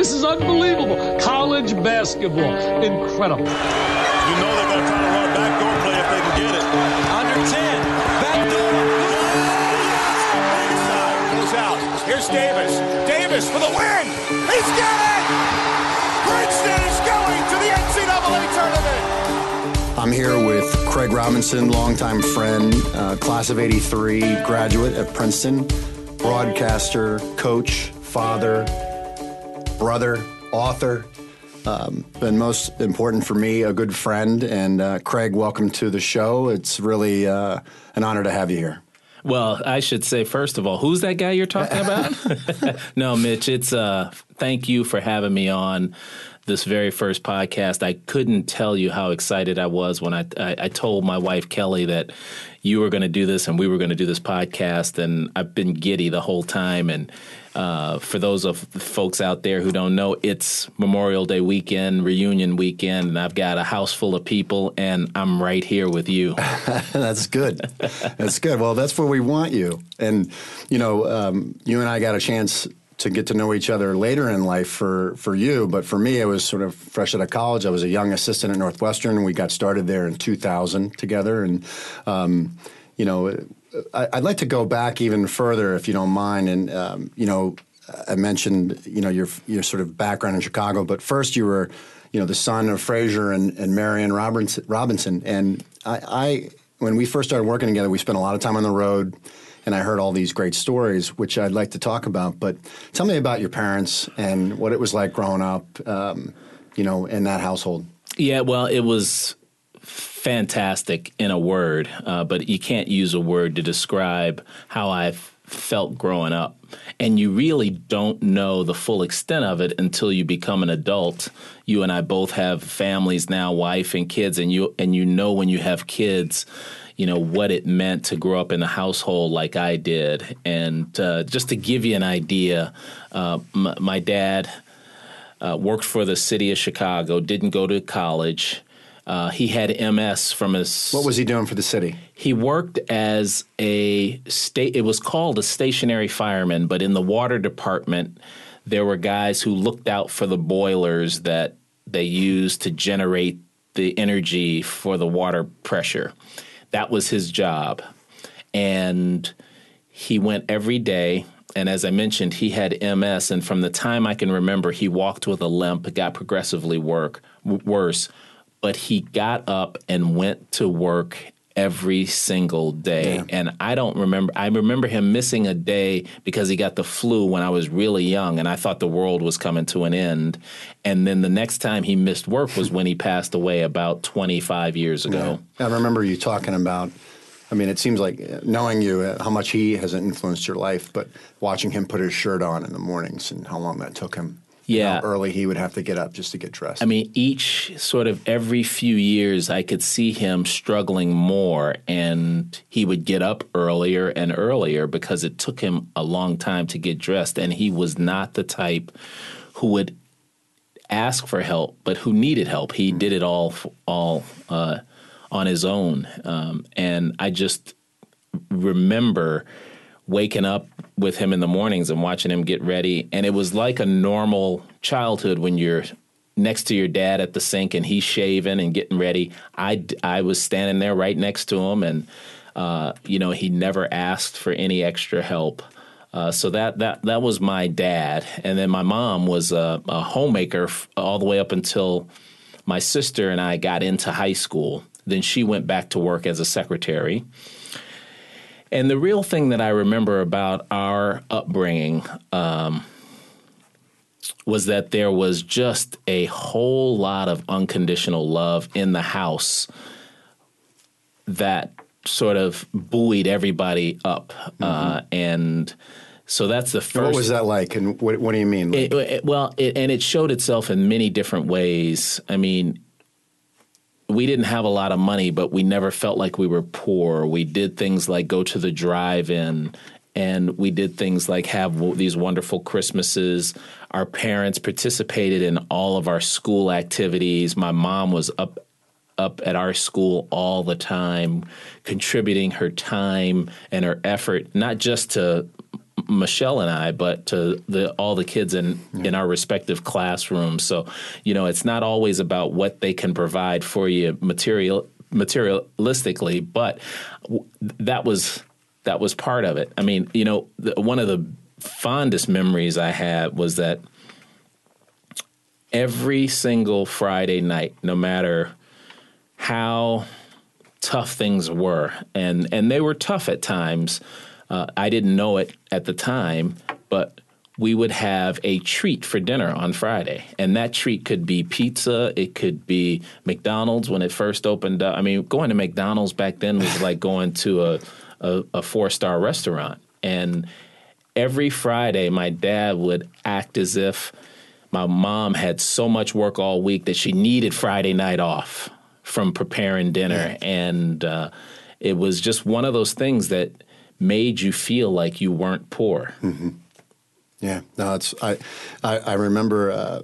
This is unbelievable. College basketball. Incredible. You know they're going to try to run a backdoor play if they can get it. Under 10. Backdoor. Goes out. Here's Davis. Davis for the win. He's got it. Princeton is going to the NCAA tournament. I'm here with Craig Robinson, longtime friend, uh, class of 83, graduate at Princeton, broadcaster, coach, father, brother, author. Um, and most important for me, a good friend. And uh, Craig, welcome to the show. It's really uh, an honor to have you here. Well, I should say first of all, who's that guy you're talking about? no, Mitch, it's uh thank you for having me on this very first podcast. I couldn't tell you how excited I was when I I, I told my wife Kelly that you were going to do this and we were going to do this podcast, and I've been giddy the whole time. And uh, for those of folks out there who don't know, it's Memorial Day weekend, reunion weekend, and I've got a house full of people, and I'm right here with you. that's good. That's good. Well, that's where we want you. And you know, um, you and I got a chance to get to know each other later in life for for you, but for me, it was sort of fresh out of college. I was a young assistant at Northwestern, we got started there in 2000 together, and. Um, you know, I'd like to go back even further, if you don't mind. And um, you know, I mentioned you know your your sort of background in Chicago, but first you were you know the son of Fraser and, and Marian Robinson, Robinson. And I, I when we first started working together, we spent a lot of time on the road. And I heard all these great stories, which I'd like to talk about. But tell me about your parents and what it was like growing up, um, you know, in that household. Yeah, well, it was fantastic in a word, uh, but you can't use a word to describe how I felt growing up. And you really don't know the full extent of it until you become an adult. You and I both have families now, wife and kids, and you and you know when you have kids, you know what it meant to grow up in a household like I did. And uh, just to give you an idea, uh, m- my dad uh, worked for the city of Chicago, didn't go to college. Uh, he had MS from his. What was he doing for the city? He worked as a state. It was called a stationary fireman, but in the water department, there were guys who looked out for the boilers that they use to generate the energy for the water pressure. That was his job. And he went every day. And as I mentioned, he had MS. And from the time I can remember, he walked with a limp. It got progressively work, w- worse. But he got up and went to work every single day. Yeah. And I don't remember, I remember him missing a day because he got the flu when I was really young and I thought the world was coming to an end. And then the next time he missed work was when he passed away about 25 years ago. I remember you talking about. I mean, it seems like uh, knowing you, uh, how much he has influenced your life, but watching him put his shirt on in the mornings and how long that took him. Yeah. How early he would have to get up just to get dressed. I mean, each sort of every few years, I could see him struggling more, and he would get up earlier and earlier because it took him a long time to get dressed. And he was not the type who would ask for help, but who needed help. He did it all all uh, on his own, um, and I just remember waking up with him in the mornings and watching him get ready. And it was like a normal childhood when you're next to your dad at the sink and he's shaving and getting ready. I, I was standing there right next to him and uh, you know he never asked for any extra help. Uh, so that, that that was my dad. And then my mom was a, a homemaker f- all the way up until my sister and i got into high school. Then she went back to work as a secretary and the real thing that I remember about our upbringing um, was that there was just a whole lot of unconditional love in the house that sort of buoyed everybody up. Uh, and so that's the first. what was that like, and what, what do you mean? It, it- well, it, and it showed itself in many different ways. I mean, we didn't have a lot of money, but we never felt like we were poor. We did things like go to the drive-in, and we did things like have these wonderful Christmases. Our parents participated in all of our school activities. My mom was up up at our school all the time, contributing her time and her effort, not just to Michelle and I, but to the all the kids in in our respective classrooms. So, you know, it's not always about what they can provide for you material materialistically, but w- that was that was part of it. I mean, you know, the, one of the fondest memories I had was that every single Friday night, no matter how tough things were, and and they were tough at times. Uh, I didn't know it at the time, but we would have a treat for dinner on Friday, and that treat could be pizza. It could be McDonald's when it first opened up. I mean, going to McDonald's back then was like going to a a, a four star restaurant, and every Friday, my dad would act as if my mom had so much work all week that she needed Friday night off from preparing dinner. And uh, it was just one of those things that made you feel like you weren't poor. Yeah, no, it's I, I, I remember uh,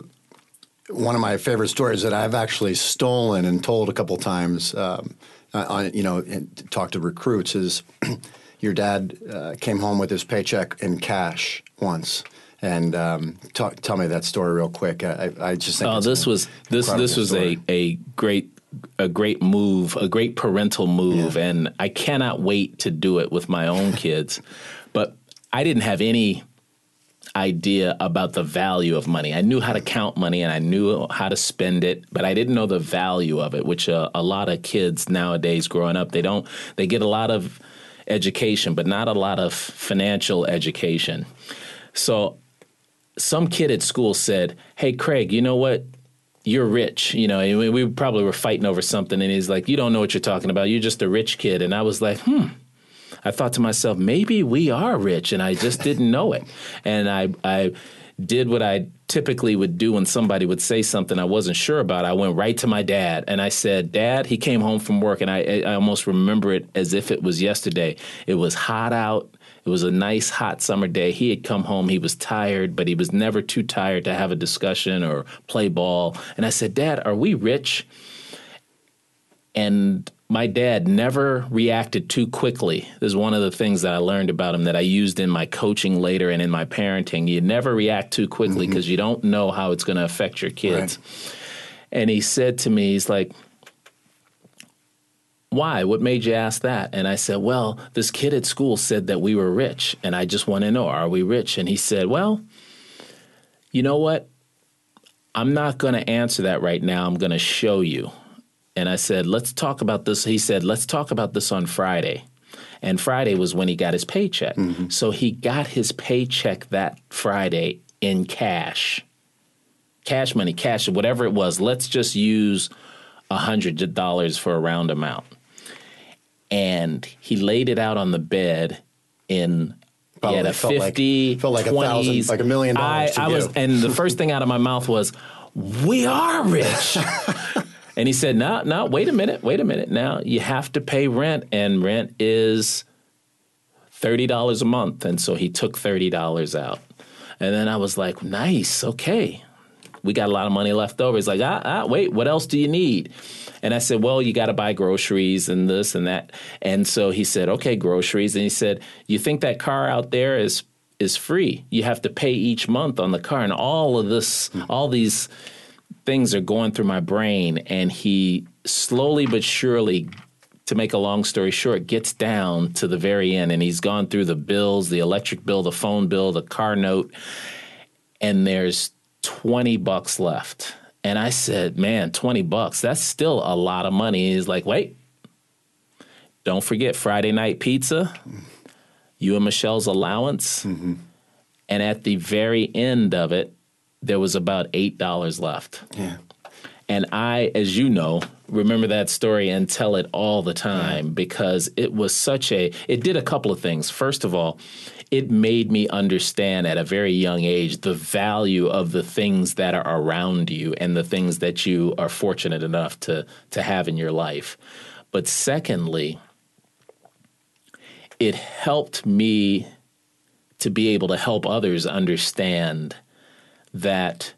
one of my favorite stories that I've actually stolen and told a couple times. Um, on you know, and talked to recruits is your dad uh, came home with his paycheck in cash once. And um, talk, tell me that story real quick. I, I just think Oh, it's this was this this was story. a a great a great move, a great parental move, and I cannot wait to do it with my own kids. But I didn't have any idea about the value of money. I knew how to count money and I knew how to spend it, but I didn't know the value of it, which uh, a lot of kids nowadays growing up, they don't they get a lot of education, but not a lot of financial education. So some kid at school said, "Hey Craig, you know what? You're rich." You know, and we, probably were fighting over something and he's like, "You don't know what you're talking about. You're just a rich kid." And I was like, "Hmm." I thought to myself, maybe we are rich and I just didn't know it. And I, I did what I typically would do when somebody would say something I wasn't sure about. I went right to my dad and I said, Dad, he came home from work and I, I almost remember it as if it was yesterday. It was hot out. It was a nice hot summer day. He had come home. He was tired, but he was never too tired to have a discussion or play ball. And I said, Dad, are we rich? And my dad never reacted too quickly. This is one of the things that I learned about him that I used in my coaching later and in my parenting. You never react too quickly mm-hmm. because you don't know how it's going to affect your kids. And he said to me, he's like, why? What made you ask that? And I said, well, this kid at school said that we were rich. And I just want to know, are we rich? And he said, well, you know what? I'm not going to answer that right now. I'm going to show you. And I said, let's talk about this. He said, let's talk about this on Friday. And Friday was when he got his paycheck. Mm-hmm. So he got his paycheck that Friday in cash. Cash money, cash, whatever it was. Let's just use $100 for a round amount. And he laid it out on the bed in Probably a felt like- felt like a thousand- like a million dollars I, I was and the first thing out of my mouth was we are rich. And he said no no wait a minute wait a minute. Now you have to pay rent and rent is $30 a month. And so he took $30 out. And then i was like nice okay we got a lot of money left over he's like ah, ah wait what else do you need and I said, Well, you got to buy groceries and this and that. And so he said, Okay, groceries. And he said, You think that car out there is is free? You have to pay each month on the car. And all of this, all these things are going through my brain. And he slowly but surely, to make a long story short, gets down to the very end. And he's gone through the bills, the electric bill, the phone bill, the car note. And there's 20 bucks left. And I said, man, 20 bucks, that's still a lot of money. He's like, wait, don't forget Friday night pizza, you and Michelle's allowance. Mm-hmm. And at the very end of it, there was about $8 left. Yeah. And I, as you know, remember that story and tell it all the time because it was such a, it did a couple of things. First of all, it made me understand at a very young age the value of the things that are around you and the things that you are fortunate enough to, to have in your life. But secondly, it helped me to be able to help others understand that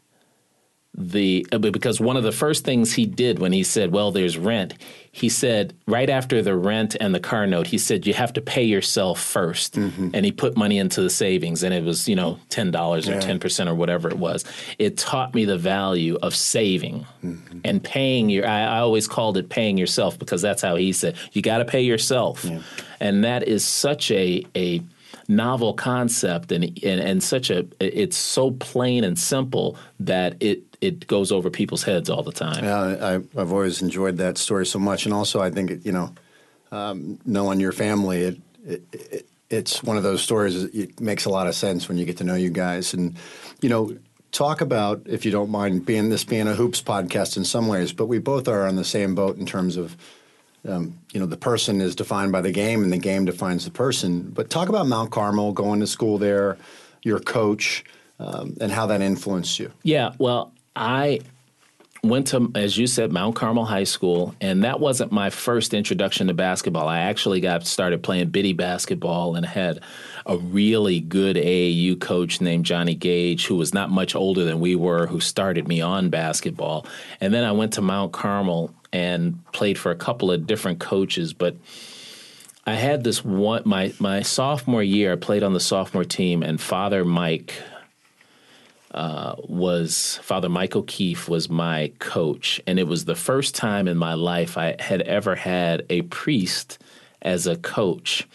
the because one of the first things he did when he said, "Well, there's rent," he said right after the rent and the car note, he said you have to pay yourself 1st mm-hmm. and he put money into the savings, and it was you know ten dollars or Yeah. ten percent or whatever it was. It taught me the value of saving mm-hmm. and paying your. I, I always called it paying yourself because that's how he said you got to pay yourself, and that is such a a novel concept and, and and such a it's so plain and simple that it it goes over people's heads all the time. Yeah, I, I've always enjoyed that story so much, and also I think you know, um, knowing your family, it, it, it it's one of those stories. that It makes a lot of sense when you get to know you guys, and you know, talk about if you don't mind being this being a hoops podcast in some ways, but we both are on the same boat in terms of. Um, you know, the person is defined by the game, and the game defines the person. But talk about Mount Carmel, going to school there, your coach, um, and how that influenced you. Yeah, well, I went to, as you said, Mount Carmel High School, and that wasn't my first introduction to basketball. I actually got started playing biddy basketball and had a really good AAU coach named Johnny Gage, who was not much older than we were, who started me on basketball. And then I went to Mount Carmel and played for a couple of different coaches, but I had this one my my sophomore year. I played on the sophomore team, and Father Mike uh, was Father Mike O'Keefe was my coach, and it was the first time in my life I had ever had a priest as a coach.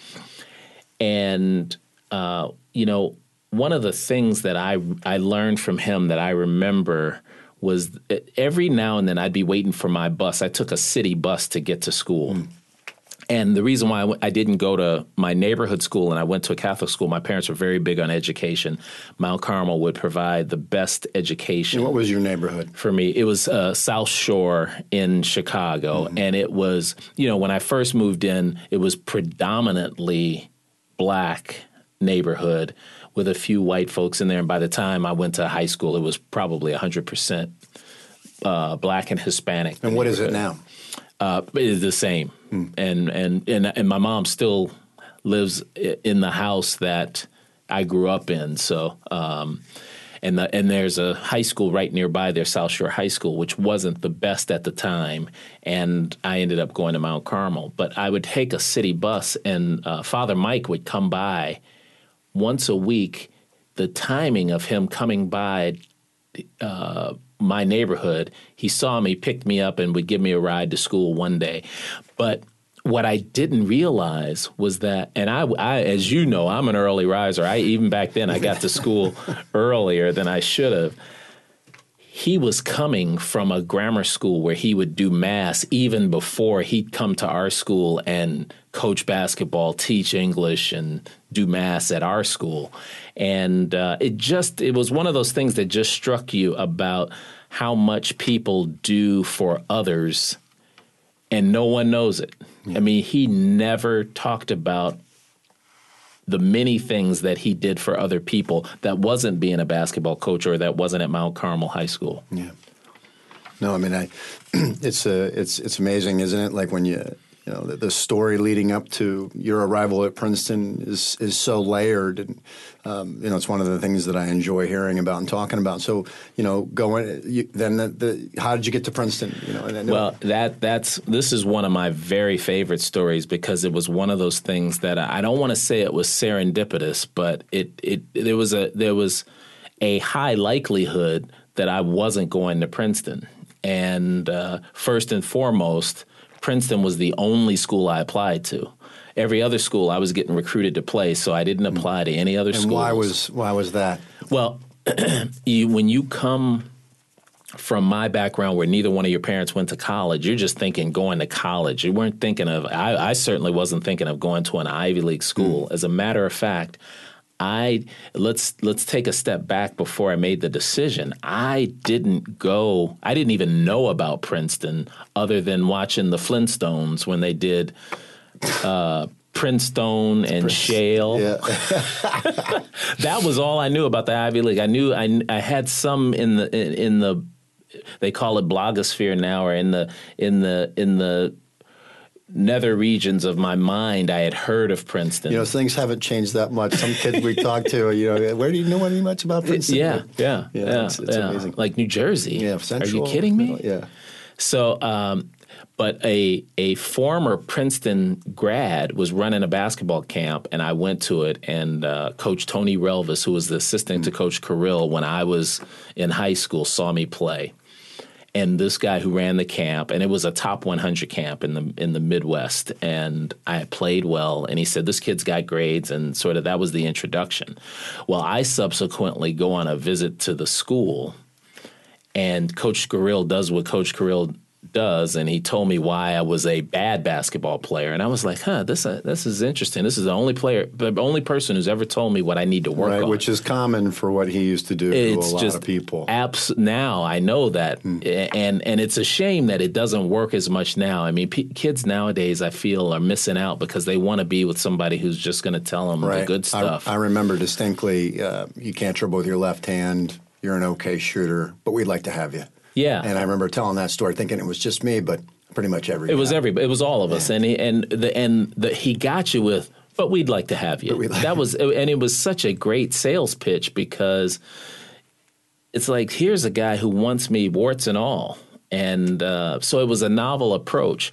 And uh, you know, one of the things that I I learned from him that I remember was every now and then I'd be waiting for my bus. I took a city bus to get to school. And the reason why I w- I didn't go to my neighborhood school and I went to a Catholic school, my parents were very big on education. Mount Carmel would provide the best education. And what was your neighborhood? For me, it was uh, South Shore in Chicago. And it was, you know, when I first moved in, it was predominantly black neighborhood with a few white folks in there. And by the time I went to high school, it was probably 100% uh, black and Hispanic. And what is it now? Uh, it is the same, and and and and my mom still lives in the house that I grew up in. So, um, and the, and there's a high school right nearby there, South Shore High School, which wasn't the best at the time, and I ended up going to Mount Carmel. But I would take a city bus, and uh, Father Mike would come by once a week. The timing of him coming by uh, my neighborhood. He saw me, picked me up, and would give me a ride to school one day. But what I didn't realize was that, and I, I, as you know, I'm an early riser. I even back then I got to school earlier than I should have. He was coming from a grammar school where he would do mass even before he'd come to our school and coach basketball, teach English, and do mass at our school. And uh, it just it was one of those things that just struck you about how much people do for others, and no one knows it. I mean, he never talked about the many things that he did for other people that wasn't being a basketball coach or that wasn't at Mount Carmel High School. Yeah. No, I mean, I, it's a, it's it's amazing, isn't it? Like when you you know the, the, story leading up to your arrival at Princeton is is so layered, and um, you know it's one of the things that I enjoy hearing about and talking about. So you know, going you, then the, the, how did you get to Princeton? You know, then, well that that's this is one of my very favorite stories because it was one of those things that I, I don't want to say it was serendipitous, but it it there was a there was a high likelihood that I wasn't going to Princeton, and uh, first and foremost Princeton was the only school I applied to. Every other school I was getting recruited to play, so I didn't mm. apply to any other school. Why was why was that? Well, you, when you come from my background where neither one of your parents went to college, you're just thinking going to college. You weren't thinking of, I, I certainly wasn't thinking of going to an Ivy League school. Mm. As a matter of fact, I let's let's take a step back before I made the decision. I didn't go. I didn't even know about Princeton other than watching the Flintstones when they did uh, Princetone and Prince, Shale. Yeah. that was all I knew about the Ivy League. I knew I, I had some in the in, in the they call it blogosphere now, or in the in the in the nether regions of my mind, I had heard of Princeton. You know, things haven't changed that much. Some kids we talked to, you know, where do you know any much about Princeton? Yeah, yeah, yeah. yeah, it's, it's yeah. amazing. Like New Jersey. Yeah, Central. Are you kidding me? Yeah. So, um, but a a former Princeton grad was running a basketball camp, and I went to it. And uh, Coach Tony Relvis, who was the assistant mm-hmm. to Coach Carril when I was in high school, saw me play and this guy who ran the camp, and it was a top 100 camp in the in the Midwest, and I played well, and he said this kid's got grades, and sort of that was the introduction. Well, I subsequently go on a visit to the school, and Coach Carril does what Coach Carril does, and he told me why I was a bad basketball player, and I was like, "Huh, this uh, this is interesting. This is the only player, the only person who's ever told me what I need to work right, on." Which is common for what he used to do it's to a lot of people. Abs- now I know that, hmm. and and it's a shame that it doesn't work as much now. I mean, p- kids nowadays, I feel, are missing out because they want to be with somebody who's just going to tell them right. the good stuff. I, I remember distinctly, uh, you can't dribble with your left hand. You're an okay shooter, but we'd like to have you. Yeah. And I remember telling that story, thinking it was just me, but pretty much every. It was every. It was all of us, yeah. and he, and the and the, he got you with. But we'd like to have you. Like that was, and it was such a great sales pitch because it's like here's a guy who wants me warts and all, and uh, so it was a novel approach.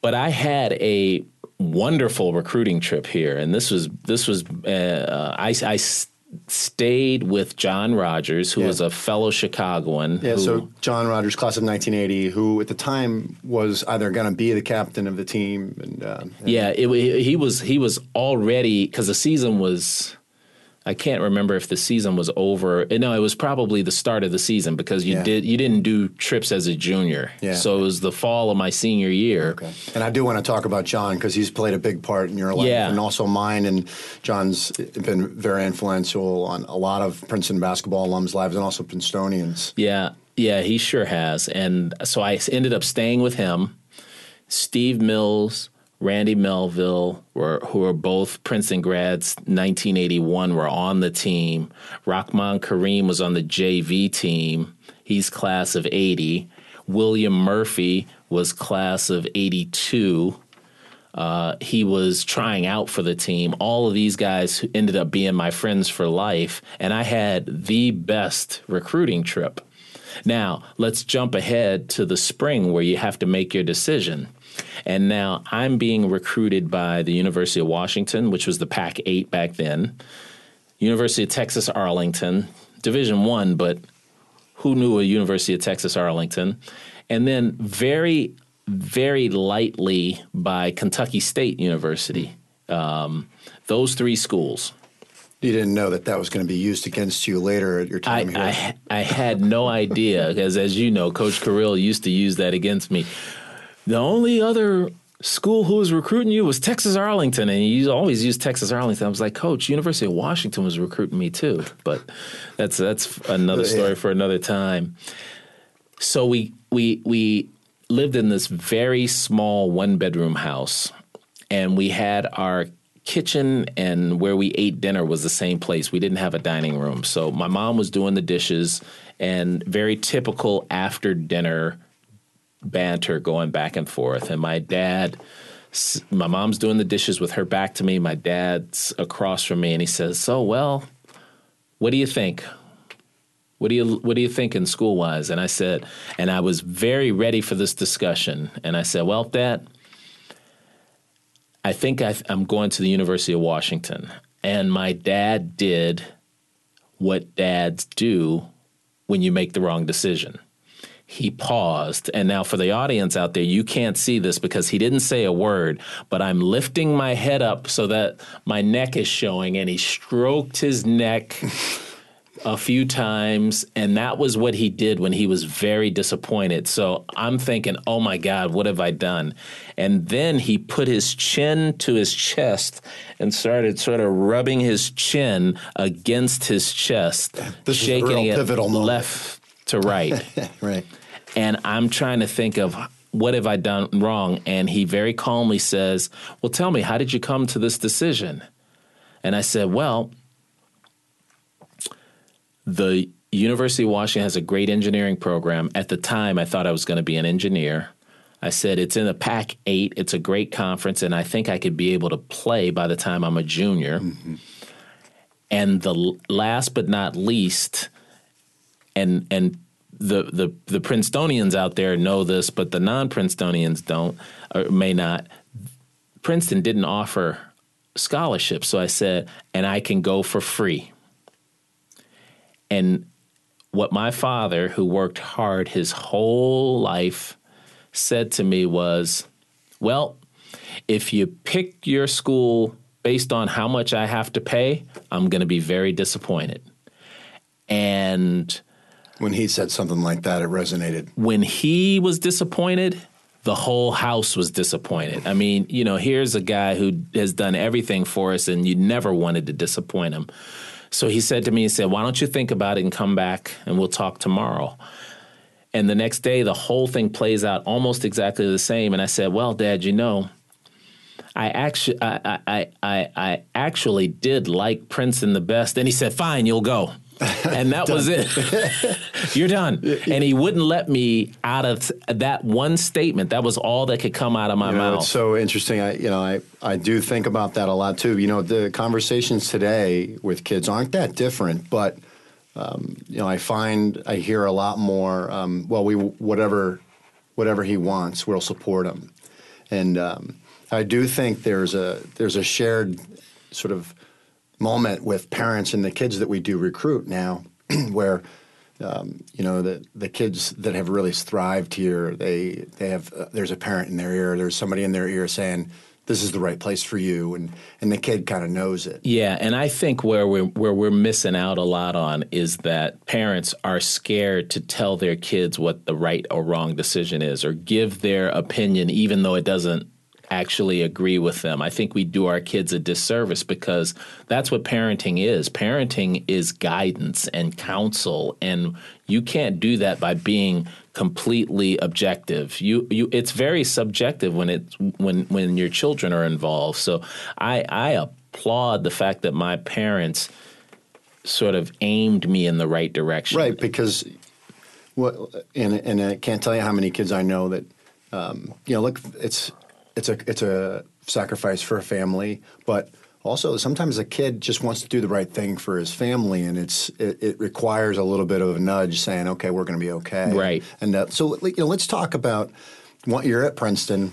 But I had a wonderful recruiting trip here, and this was this was uh, I, I stayed with John Rogers, who yeah. was a fellow Chicagoan. Yeah, who, so John Rogers, class of 1980, who at the time was either going to be the captain of the team. And, uh, yeah, it, he was he was already because the season was I can't remember if the season was over. Eh, no, it was probably the start of the season because you yeah. did you didn't do trips as a junior. Yeah. So it was the fall of my senior year. Okay. And I do want to talk about John because he's played a big part in your life yeah. and also mine. And John's eh, been very influential on a lot of Princeton basketball alums' lives and also Princetonians. Yeah, yeah, he sure has. And so I ended up staying with him. Steve Mills, Randy Melville, were, who are both Princeton grads, 1981, were on the team. Rahman Kareem was on the JV team. He's class of 80. William Murphy was class of 82. Uh, he was trying out for the team. All of these guys ended up being my friends for life, and I had the best recruiting trip. Now, let's jump ahead to the spring where you have to make your decision. And now I'm being recruited by the University of Washington, which was the Pac 8 back then, University of Texas Arlington, Division 1, but who knew a University of Texas Arlington, and then very, very lightly by Kentucky State University. Um, those three schools. You didn't know that that was going to be used against you later at your time I, here. I, I had no idea because, as you know, Coach Carril used to use that against me. The only other school who was recruiting you was Texas Arlington, and you always use Texas Arlington. I was like, Coach, University of Washington was recruiting me too, but that's that's another story for another time. So we we we lived in this very small one bedroom house, and we had our kitchen and where we ate dinner was the same place. We didn't have a dining room. So my mom was doing the dishes and very typical after dinner banter going back and forth. And my dad, my mom's doing the dishes with her back to me. My dad's across from me and he says, So, well, what do you think? What do you what do you think in school wise? And I said, and I was very ready for this discussion. And I said, Well, Dad, I think I, I'm going to the University of Washington. And my dad did what dads do when you make the wrong decision. He paused. And now, for the audience out there, you can't see this because he didn't say a word, but I'm lifting my head up so that my neck is showing. And he stroked his neck a few times, and that was what he did when he was very disappointed. So I'm thinking, oh my God, what have I done? And then he put his chin to his chest and started sort of rubbing his chin against his chest, This is a shaking it pivotal moment. left to right. right. And I'm trying to think of what have I done wrong? And he very calmly says, Well, tell me, how did you come to this decision? And I said, Well, the University of Washington has a great engineering program. At the time, I thought I was going to be an engineer. I said, It's in the Pac 8, it's a great conference, and I think I could be able to play by the time I'm a junior. Mm-hmm. And the last but not least, and and the the the Princetonians out there know this, but the non Princetonians don't or may not. Princeton didn't offer scholarships, so I said, and I can go for free. And what my father, who worked hard his whole life, said to me was, "Well, if you pick your school based on how much I have to pay, I'm going to be very disappointed." And When he said something like that, it resonated. when he was disappointed, the whole house was disappointed. I mean, you know, here's a guy who has done everything for us and you never wanted to disappoint him. So he said to me, he said, Why don't you think about it and come back and we'll talk tomorrow? And the next day, the whole thing plays out almost exactly the same. And I said, Well, Dad, you know, I actually, I, I, I, I actually did like Princeton the best. And he said, "Fine, you'll go," and that was it. You're done. And he wouldn't let me out of that one statement. That was all that could come out of my You know, mouth. it's so interesting. I, you know, I, I do think about that a lot too. You know, the conversations today with kids aren't that different, but um, you know, I find I hear a lot more. Um, well, we whatever whatever he wants, we'll support him, and um, I do think there's a there's a shared sort of moment with parents and the kids that we do recruit now, where um, you know the the kids that have really thrived here, they they have uh, there's a parent in their ear, there's somebody in their ear saying this is the right place for you, and and the kid kind of knows it. Yeah, and I think where we're where we're missing out a lot on is that parents are scared to tell their kids what the right or wrong decision is, or give their opinion, even though it doesn't actually agree with them. I think we do our kids a disservice because that's what parenting is. Parenting is guidance and counsel, and you can't do that by being completely objective. You you it's very subjective when it's when when your children are involved. So I I applaud the fact that my parents sort of aimed me in the right direction. Right, because what and and I can't tell you how many kids I know that um, you know. Look, it's it's a it's a sacrifice for a family, but also sometimes a kid just wants to do the right thing for his family, and it's it, it requires a little bit of a nudge, saying, "Okay, we're going to be okay." Right. And uh, so you know, let's talk about what you're at Princeton.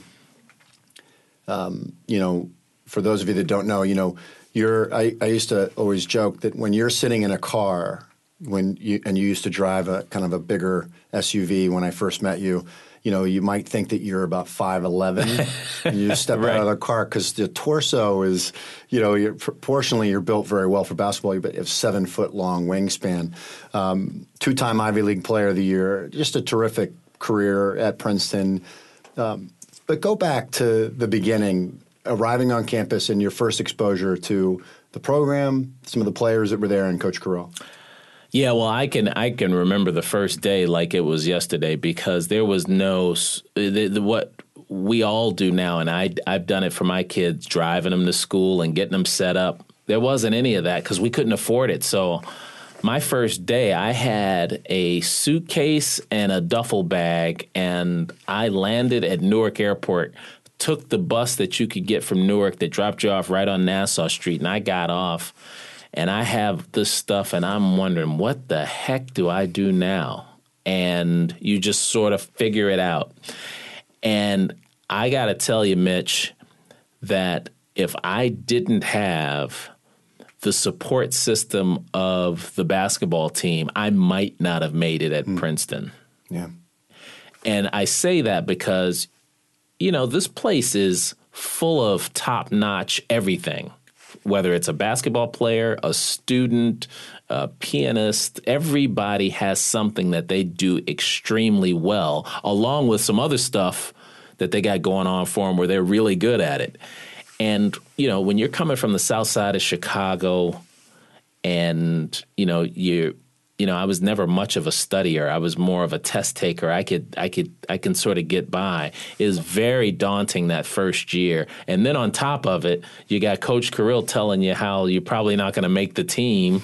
Um, you know, for those of you that don't know, you know, you're. I, I used to always joke that when you're sitting in a car when you and you used to drive a kind of a bigger SUV when I first met you. You know, you might think that you're about five eleven. and you step Right. out of the car because the torso is, you know, you're, proportionally you're built very well for basketball. You have seven foot long wingspan. Um, Two time Ivy League Player of the Year. Just a terrific career at Princeton. Um, but go back to the beginning, arriving on campus and your first exposure to the program, some of the players that were there, and Coach Carril. Yeah, well, I can I can remember the first day like it was yesterday because there was no the, the, what we all do now, and I I've done it for my kids, driving them to school and getting them set up. There wasn't any of that because we couldn't afford it. So my first day, I had a suitcase and a duffel bag, and I landed at Newark Airport. Took the bus that you could get from Newark that dropped you off right on Nassau Street, and I got off and I have this stuff, and I'm wondering what the heck do I do now? And you just sort of figure it out. And I got to tell you, Mitch, that if I didn't have the support system of the basketball team, I might not have made it at hmm. Princeton. Yeah. And I say that because, you know, this place is full of top notch everything, whether it's a basketball player, a student, a pianist, everybody has something that they do extremely well, along with some other stuff that they got going on for them where they're really good at it. And, you know, when you're coming from the south side of Chicago, and you know you you know I was never much of a studier. I was more of a test taker. I could I could I can sort of get by. It was very daunting that first year, and then on top of it, you got Coach Carril telling you how you're probably not going to make the team.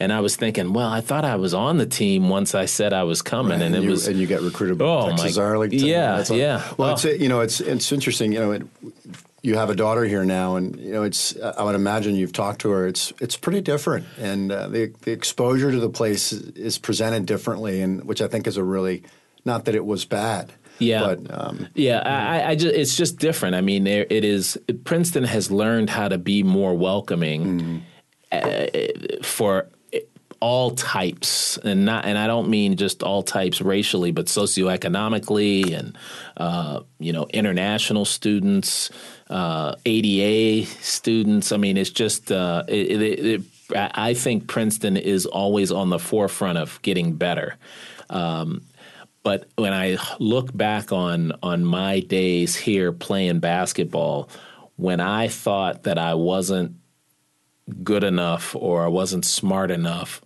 And I was thinking, well, I thought I was on the team once I said I was coming, and, it you, was and you got recruited by Oh, Texas my- Arlington. yeah, That's all- yeah. Well, Oh. it's you know it's it's interesting. You know, it, you have a daughter here now, and you know it's. I would imagine you've talked to her. It's it's pretty different, and uh, the the exposure to the place is, presented differently, and which I think is a really not that it was bad. Yeah. but um, Yeah, I, I- just, it's just different. I mean, there, it is. Princeton has learned how to be more welcoming uh, for all types, and not. And I don't mean just all types racially, but socioeconomically, and uh, you know, international students, uh, ADA students. I mean, it's just. Uh, it, it, it, I think Princeton is always on the forefront of getting better. Um, but when I look back on on my days here playing basketball, when I thought that I wasn't good enough or I wasn't smart enough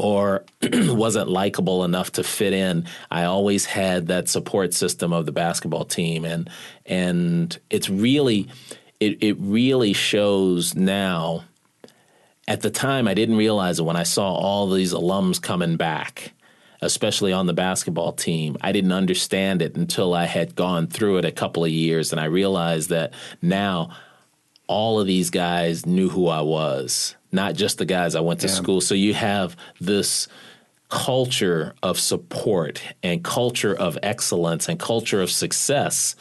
or wasn't likable enough to fit in, I always had that support system of the basketball team and and it's really it, it really shows now. At the time I didn't realize it when I saw all these alums coming back, especially on the basketball team. I didn't understand it until I had gone through it a couple of years and I realized that now all of these guys knew who I was, not just the guys I went to school. So you have this culture of support and culture of excellence and culture of success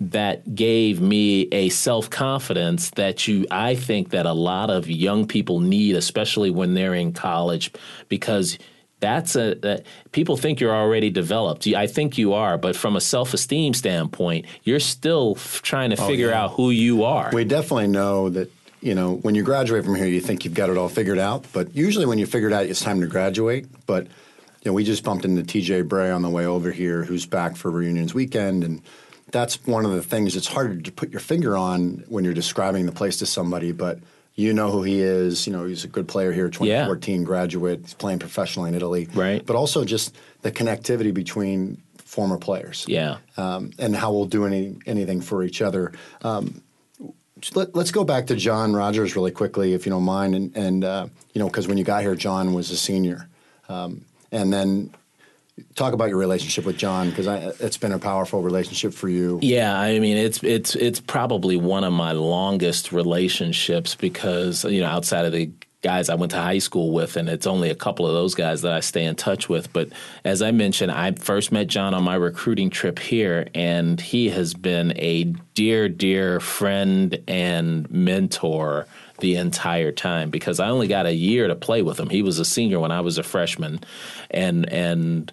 that gave me a self-confidence that you I think that a lot of young people need especially when they're in college because that's a that people think you're already developed. I think you are, but from a self-esteem standpoint, you're still f- trying to oh, figure yeah. out who you are. we definitely know that. You know, when you graduate from here, you think you've got it all figured out. But usually, when you figure it out, it's time to graduate. But you know, we just bumped into TJ Bray on the way over here, who's back for reunions weekend, and that's one of the things it's hard to put your finger on when you're describing the place to somebody. But you know who he is. You know, he's a good player here, 2014 graduate. He's playing professionally in Italy. Right. But also just the connectivity between former players. Yeah. Um, and how we'll do any anything for each other. Um, let, us go back to John Rogers really quickly, if you don't mind, and, and uh, you know, because when you got here, John was a senior, um, and then talk about your relationship with John because it's been a powerful relationship for you. Yeah, I mean it's it's it's probably one of my longest relationships because you know outside of the guys I went to high school with, and it's only a couple of those guys that I stay in touch with. But as I mentioned, I first met John on my recruiting trip here, and he has been a dear, dear friend and mentor the entire time because I only got a year to play with him. He was a senior when I was a freshman, and and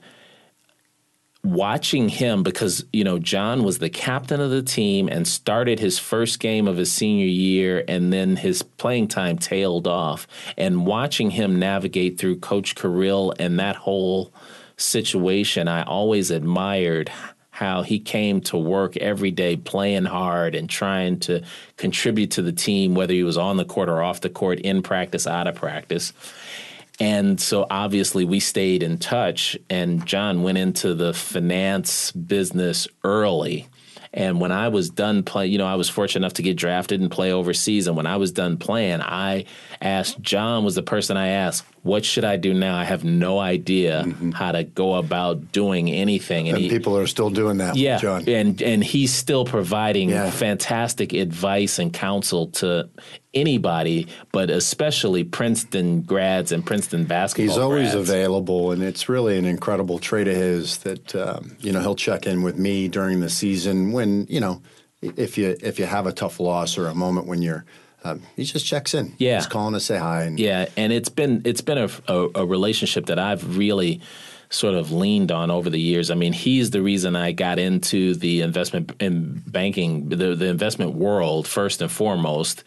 watching him because you know John was the captain of the team and started his first game of his senior year and then his playing time tailed off. And watching him navigate through coach Carril and that whole situation I always admired how he came to work every day playing hard and trying to contribute to the team whether he was on the court or off the court in practice out of practice and so obviously we stayed in touch, and John went into the finance business early. And when I was done playing, you know, I was fortunate enough to get drafted and play overseas. And when I was done playing, I asked John was the person I asked, "What should I do now? I have no idea mm-hmm. how to go about doing anything." And, and he, people are still doing that, yeah, John. And and he's still providing yeah. fantastic advice and counsel to anybody, but especially Princeton grads and Princeton basketball. He's always grads. available, and it's really an incredible trait of his that um, you know he'll check in with me during the season when you know if you if you have a tough loss or a moment when you're um, he just checks in. Yeah, he's calling to say hi. And, yeah, and it's been it's been a, a, a relationship that I've really sort of leaned on over the years. I mean, he's the reason I got into the investment in banking, the, the investment world first and foremost,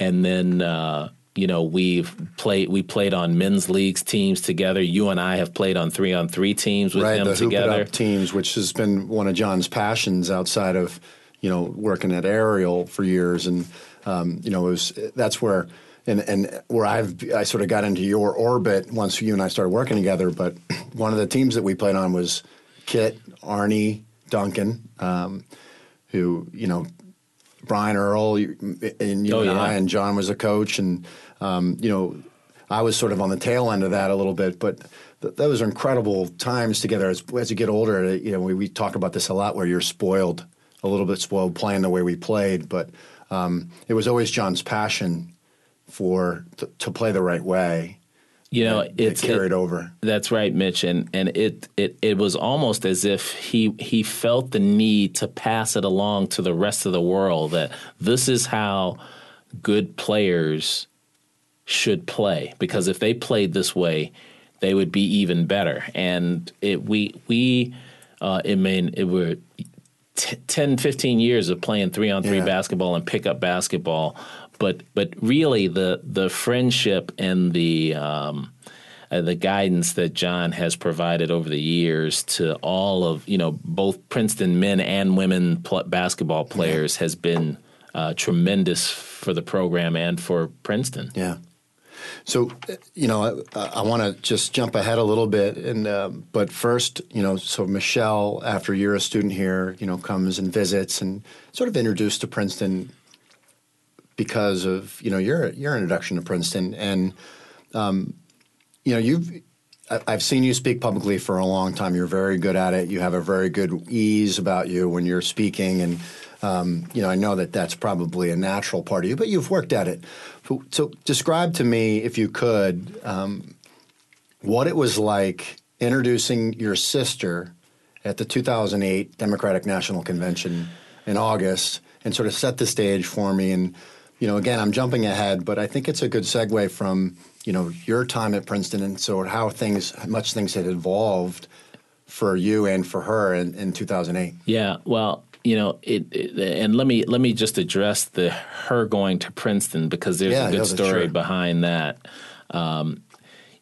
and then. Uh, you know we've played we played on men's leagues teams together. You and I have played on three on three teams with right, him the together. Hoop teams, which has been one of John's passions outside of you know working at Ariel for years, and um, you know it was that's where and and where I've I sort of got into your orbit once you and I started working together. But one of the teams that we played on was Kit, Arne, Duncan, um, who you know Brian Earl and you oh, and yeah. I and John was a coach, and um, you know I was sort of on the tail end of that a little bit, but. Th- those are incredible times together. As, as you get older, you know we, we talk about this a lot, where you're spoiled, a little bit spoiled playing the way we played. But um, it was always John's passion for to, to play the right way. You know, it's carried it, over. That's right, Mitch, and and it it it was almost as if he he felt the need to pass it along to the rest of the world that this is how good players should play because if they played this way, they would be even better. And it we we uh, it mean it were t- 10, 15 years of playing three on three Yeah. basketball and pickup basketball but but really the the friendship and the um, uh, the guidance that John has provided over the years to all of you know both Princeton men and women pl- basketball players has been uh, tremendous for the program and for Princeton. Yeah. So, you know, I, I want to just jump ahead a little bit, and um, but first, you know, so Michelle, after you're a student here, you know, comes and visits and sort of introduced to Princeton because of you know your your introduction to Princeton, and um, you know you've I've seen you speak publicly for a long time. You're very good at it. You have a very good ease about you when you're speaking, and um, you know I know that that's probably a natural part of you, but you've worked at it. So, so describe to me, if you could, um, what it was like introducing your sister at the 2008 Democratic National Convention in August, and sort of set the stage for me. And you know, again, I'm jumping ahead, but I think it's a good segue from you know your time at Princeton and so how things, how much things had evolved for you and for her in, in 2008. Yeah, well, you know, it, it- and let me let me just address the her going to Princeton because there's Yeah, a good story true. behind that. Um,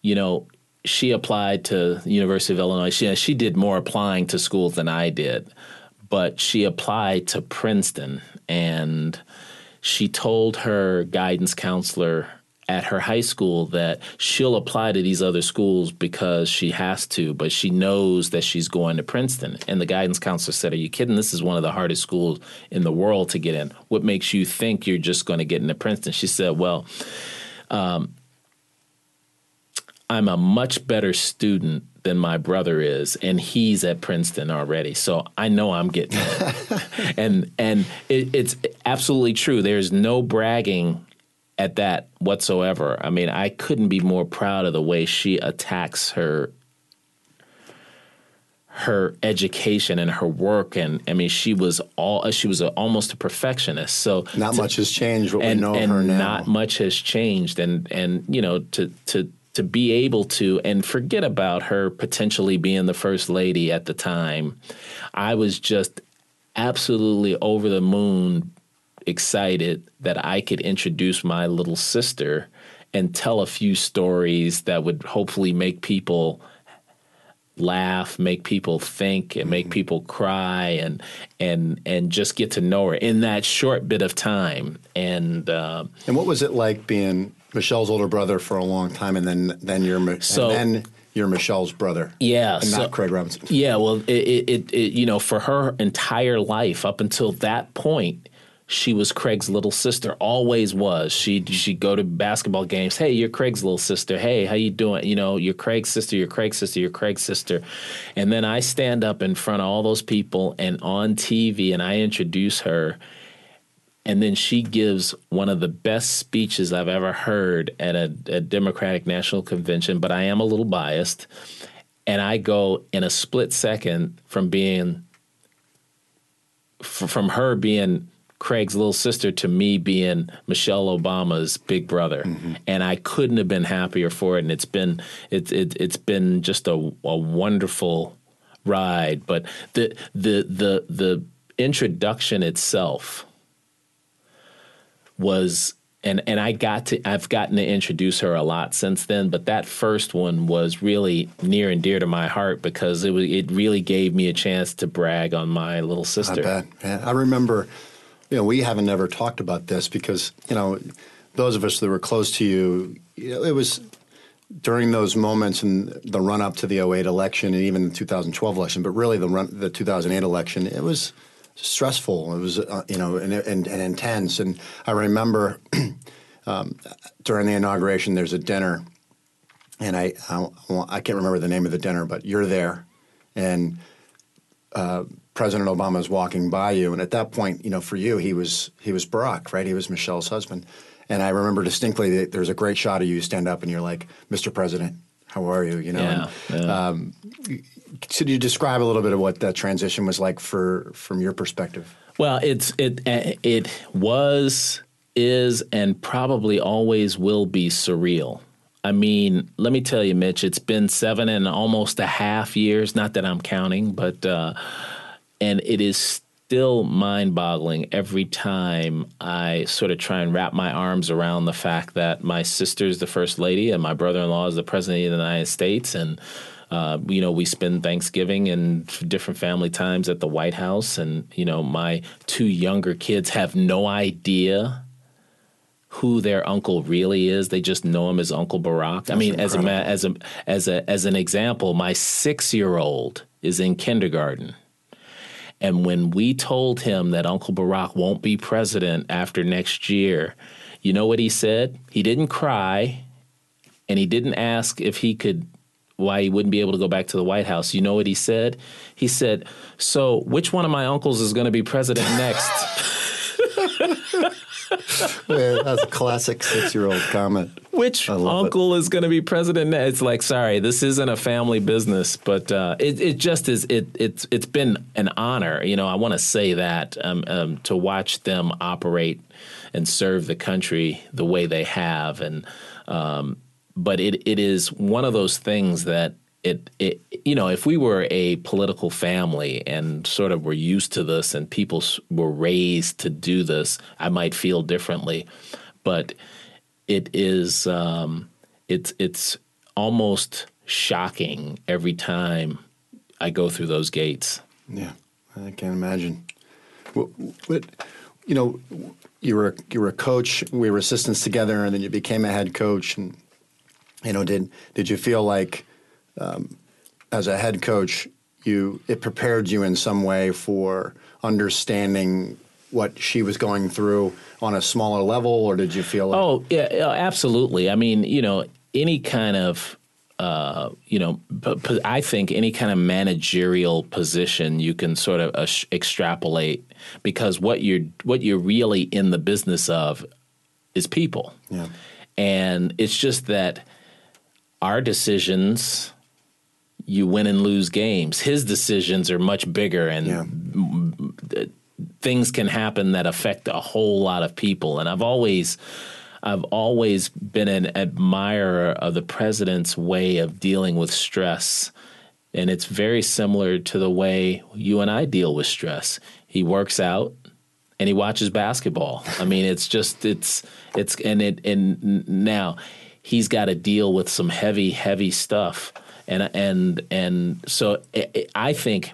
you know, she applied to University of Illinois. She she did more applying to schools than I did, but she applied to Princeton and she told her guidance counselor at her high school that she'll apply to these other schools because she has to, but she knows that she's going to Princeton. And the guidance counselor said, Are you kidding? This is one of the hardest schools in the world to get in. What makes you think you're just going to get into Princeton? She said, Well, um, I'm a much better student than my brother is, and he's at Princeton already. So I know I'm getting it. and and it, it's absolutely true. There's no bragging at that whatsoever. I mean, I couldn't be more proud of the way she attacks her her education and her work and I mean she was all she was a, almost a perfectionist so not to, much has changed what and, we know and her now not much has changed and and you know to to to be able to and forget about her potentially being the first lady at the time I was just absolutely over the moon excited that I could introduce my little sister and tell a few stories that would hopefully make people laugh, make people think, and make people cry, and and and just get to know her in that short bit of time. And uh, and what was it like being Michelle's older brother for a long time, and then then you're so, and then you're Michelle's brother, yeah, and so, not Craig Robinson. Yeah, well, it, it, it you know for her entire life up until that point she was Craig's little sister. Always was. She she'd go to basketball games. Hey, you're Craig's little sister. Hey, how you doing? You know, you're Craig's sister. You're Craig's sister. You're Craig's sister. And then I stand up in front of all those people and on TV, and I introduce her. And then she gives one of the best speeches I've ever heard at a, a Democratic National Convention. But I am a little biased, and I go in a split second from being from her being Craig's little sister to me being Michelle Obama's big brother, mm-hmm. and I couldn't have been happier for it. And it's been it, it it's been just a, a wonderful ride. But the the the the introduction itself was and and I got to I've gotten to introduce her a lot since then, but that first one was really near and dear to my heart because it was it really gave me a chance to brag on my little sister. I bet. I remember you know, we haven't ever talked about this because, you know, those of us that were close to you, you know, it was during those moments in the run up to the 08 election and even the 2012 election, but really the run, the 2008 election, it was stressful. It was, uh, you know, and, and, and, intense. And I remember um, during the inauguration, there's a dinner, and I, I, I can't remember the name of the dinner, but you're there, and uh, President Obama is walking by you, and at that point, you know, for you, he was he was Barack, right? He was Michelle's husband, and I remember distinctly that there's a great shot of you stand up and you're like, "Mr. President, how are you?" You know. Yeah, and, yeah. Um, could you describe a little bit of what that transition was like for from your perspective? Well, it's it it was is and probably always will be surreal. I mean, let me tell you, Mitch, it's been seven and almost a half years. Not that I'm counting, but. Uh, and it is still mind boggling every time I sort of try and wrap my arms around the fact that my sister is the first lady and my brother in law is the president of the United States. And, uh, you know, we spend Thanksgiving and different family times at the White House. And, you know, my two younger kids have no idea who their uncle really is. They just know him as Uncle Barack. That's I mean, incredible. as a as a as a as an example, my six year old is in kindergarten and when we told him that Uncle Barack won't be president after next year, you know what he said? He didn't cry and he didn't ask if he could why he wouldn't be able to go back to the White House. You know what he said? He said, "So, which one of my uncles is going to be president next?" yeah, that's a classic six-year-old comment. Which uncle it. is going to be president? Next? It's like, sorry, this isn't a family business, but uh, it, it just is. It, it's it's been an honor. You know, I want to say that um, um, to watch them operate and serve the country the way they have, and um, but it it is one of those things that it, it you know if we were a political family and sort of were used to this and people were raised to do this i might feel differently. But it is um, it's it's almost shocking every time i go through those gates. Yeah i can't imagine. What, what you know you were you were a coach we were assistants together and then you became a head coach and you know did did you feel like um, as a head coach, you it prepared you in some way for understanding what she was going through on a smaller level, or did you feel? Like- oh yeah, absolutely. I mean, you know, any kind of uh, you know, I think any kind of managerial position you can sort of uh, extrapolate because what you're what you're really in the business of is people. Yeah. And it's just that our decisions you win and lose games. His decisions are much bigger and yeah. things can happen that affect a whole lot of people. And I've always I've always been an admirer of the president's way of dealing with stress. And it's very similar to the way you and I deal with stress. He works out and he watches basketball. I mean, it's just it's it's and it and now he's got to deal with some heavy heavy stuff. And and and so I think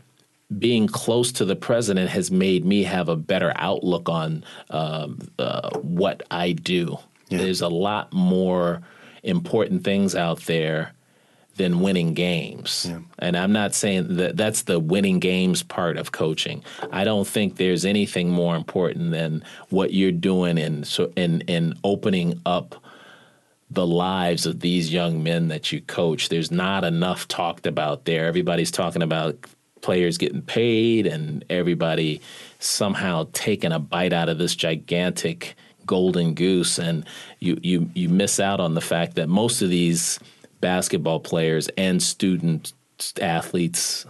being close to the president has made me have a better outlook on um, uh, what I do. Yeah. There's a lot more important things out there than winning games. Yeah. And I'm not saying that that's the winning games part of coaching. I don't think there's anything more important than what you're doing in so in in opening up the lives of these young men that you coach. There's not enough talked about there. Everybody's talking about players getting paid and everybody somehow taking a bite out of this gigantic golden goose and you you you miss out on the fact that most of these basketball players and student athletes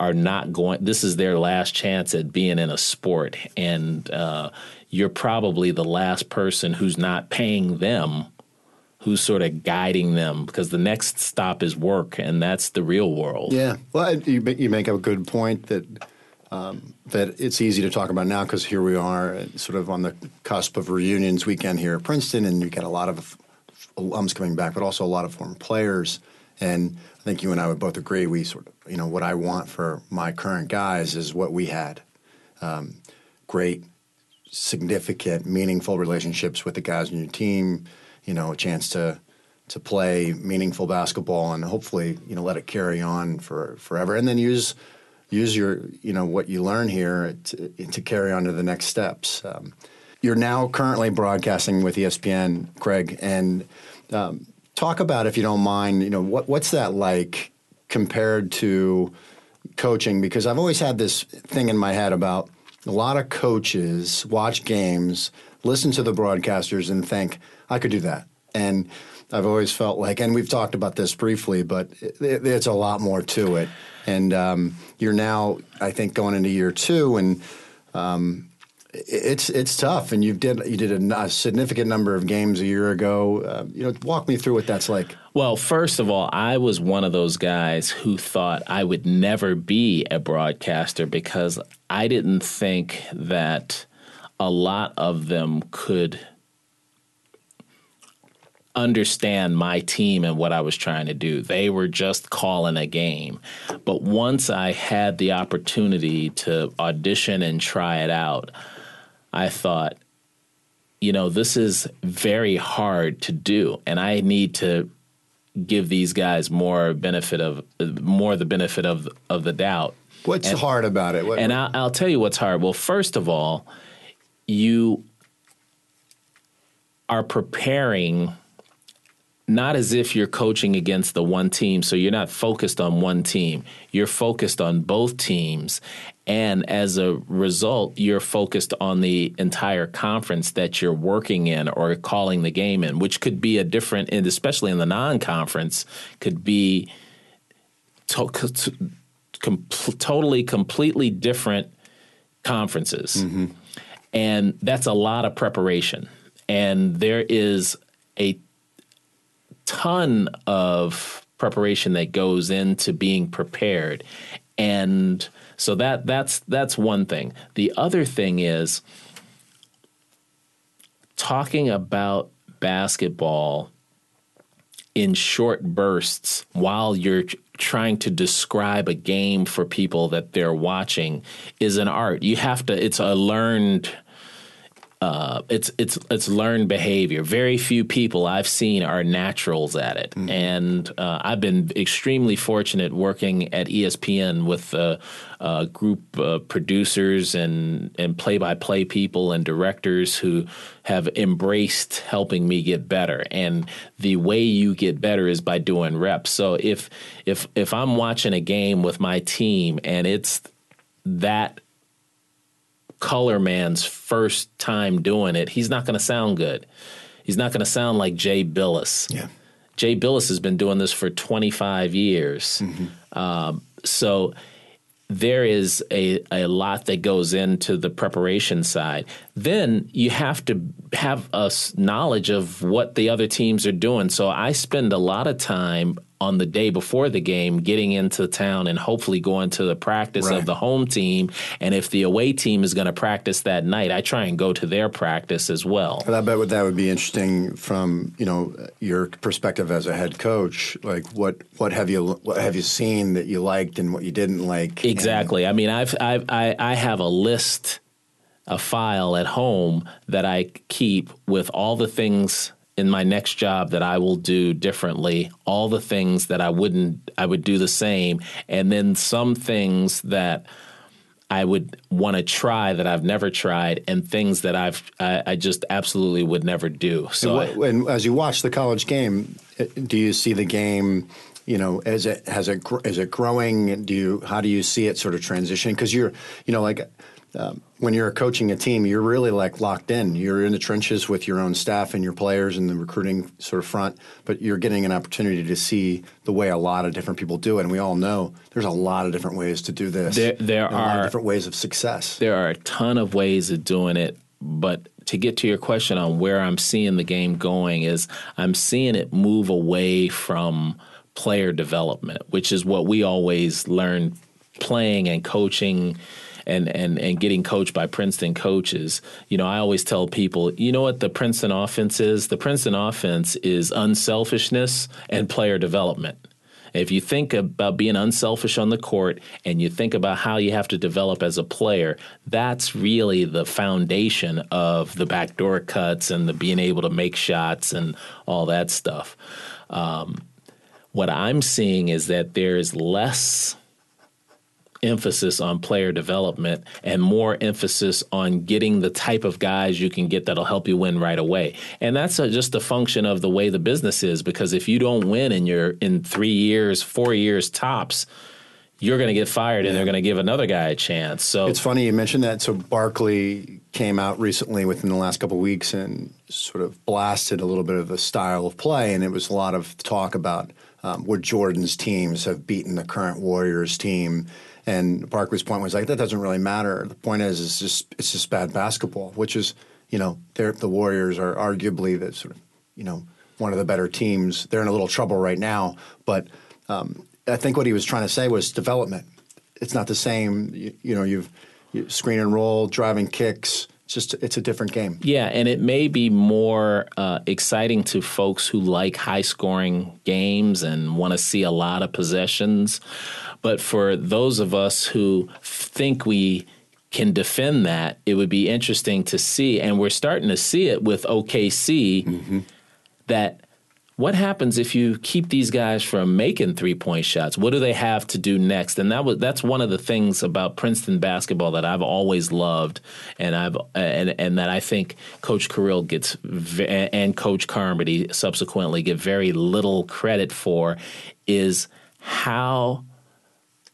are not going this is their last chance at being in a sport and uh, you're probably the last person who's not paying them who's sort of guiding them because the next stop is work and that's the real world yeah well you, you make a good point that um, that it's easy to talk about now because here we are, uh, sort of on the cusp of reunions weekend here at Princeton, and you get a lot of alums coming back, but also a lot of former players. And I think you and I would both agree. We sort of, you know, what I want for my current guys is what we had: um, great, significant, meaningful relationships with the guys on your team. You know, a chance to to play meaningful basketball and hopefully, you know, let it carry on for forever, and then use use your you know what you learn here to, to carry on to the next steps. Um, you're now currently broadcasting with ESPN, Craig, and um, talk about if you don't mind. You know what what's that like compared to coaching? Because I've always had this thing in my head about a lot of coaches watch games, listen to the broadcasters, and think I could do that, and I've always felt like, and we've talked about this briefly, but it, it's a lot more to it. And um, you're now, I think, going into year two, and um, it's it's tough. And you did you did a, a, significant number of games a year ago. Uh, you know, walk me through what that's like. Well, first of all, I was one of those guys who thought I would never be a broadcaster because I didn't think that a lot of them could understand my team and what I was trying to do. They were just calling a game. But once I had the opportunity to audition and try it out, I thought, you know, this is very hard to do, and I need to give these guys more benefit of more the benefit of of the doubt. What's and, hard about it? What, and I'll, I'll tell you what's hard. Well, first of all, you are preparing not as if you're coaching against the one team. So you're not focused on one team. You're focused on both teams. And as a result, you're focused on the entire conference that you're working in or calling the game in, which could be a different, and especially in the non conference, could be to- com- totally, completely different conferences. Mm-hmm. And that's a lot of preparation. And there is a ton of preparation that goes into being prepared. And so that that's that's one thing. The other thing is talking about basketball in short bursts while you're trying to describe a game for people that they're watching is an art. You have to it's a learned uh, it's it's it's learned behavior. Very few people I've seen are naturals at it, mm-hmm. and uh, I've been extremely fortunate working at ESPN with a, a group of producers and and play by play people and directors who have embraced helping me get better. And the way you get better is by doing reps. So if if if I'm watching a game with my team and it's that color man's first time doing it, he's not going to sound good. He's not going to sound like Jay Bilas. Yeah. Jay Bilas has been doing this for 25 years. Um, so there is a, a lot that goes into the preparation side. Then you have to have a knowledge of what the other teams are doing. So I spend a lot of time on the day before the game getting into town and hopefully going to the practice Right. of the home team. And if the away team is going to practice that night, I try and go to their practice as well. But I bet that would be interesting from you know your perspective as a head coach. Like what what have you what have you seen that you liked and what you didn't like? Exactly. I mean, I've, I've I I have a list, a file at home that I keep with all the things in my next job that I will do differently, all the things that I wouldn't I would do the same, and then some things that I would want to try that I've never tried, and things that I've I, I just absolutely would never do. So and, what, and as you watch the college game, uh, do you see the game? You know, as it has is it growing? Do you how do you see it sort of transition? Because you're you know like. Um, when you're coaching a team, you're really like locked in. You're in the trenches with your own staff and your players and the recruiting sort of front, but you're getting an opportunity to see the way a lot of different people do it. And we all know there's a lot of different ways to do this. There- there And a lot of are- different ways of success. there are a ton of ways of doing it but to get to your question on where i'm seeing the game going is i'm seeing it move away from player development which is what we always learn playing and coaching and, and, and getting coached by Princeton coaches. You know, I always tell people, you know what the Princeton offense is? The Princeton offense is unselfishness and player development. If you think about being unselfish on the court and you think about how you have to develop as a player, that's really the foundation of the backdoor cuts and the being able to make shots and all that stuff. Um, what I'm seeing is that there's less emphasis on player development and more emphasis on getting the type of guys you can get that'll help you win right away. And that's a, just a function of the way the business is because if you don't win in your in 3 years, 4 years tops, you're going to get fired and they're going to give another guy a chance. So It's funny you mentioned that. So Barkley came out recently within the last couple of weeks and sort of blasted a little bit of the style of play, and it was a lot of talk about um, where Jordan's teams have beaten the current Warriors team. And Barkley's point was like that doesn't really matter. The point is, it's just it's just bad basketball, which is you know the Warriors are arguably the sort of you know one of the better teams. They're in a little trouble right now, but um, I think what he was trying to say was development. It's not the same. You, you know, you've you screen and roll, driving kicks. It's just it's a different game. Yeah, and it may be more uh, exciting to folks who like high scoring games and want to see a lot of possessions. But for those of us who think we can defend that, it would be interesting to see. And we're starting to see it with OKC that what happens if you keep these guys from making three point shots? What do they have to do next? And that was that's one of the things about Princeton basketball that I've always loved, and I've and and that I think Coach Carril gets and Coach Carmody subsequently get very little credit for, is how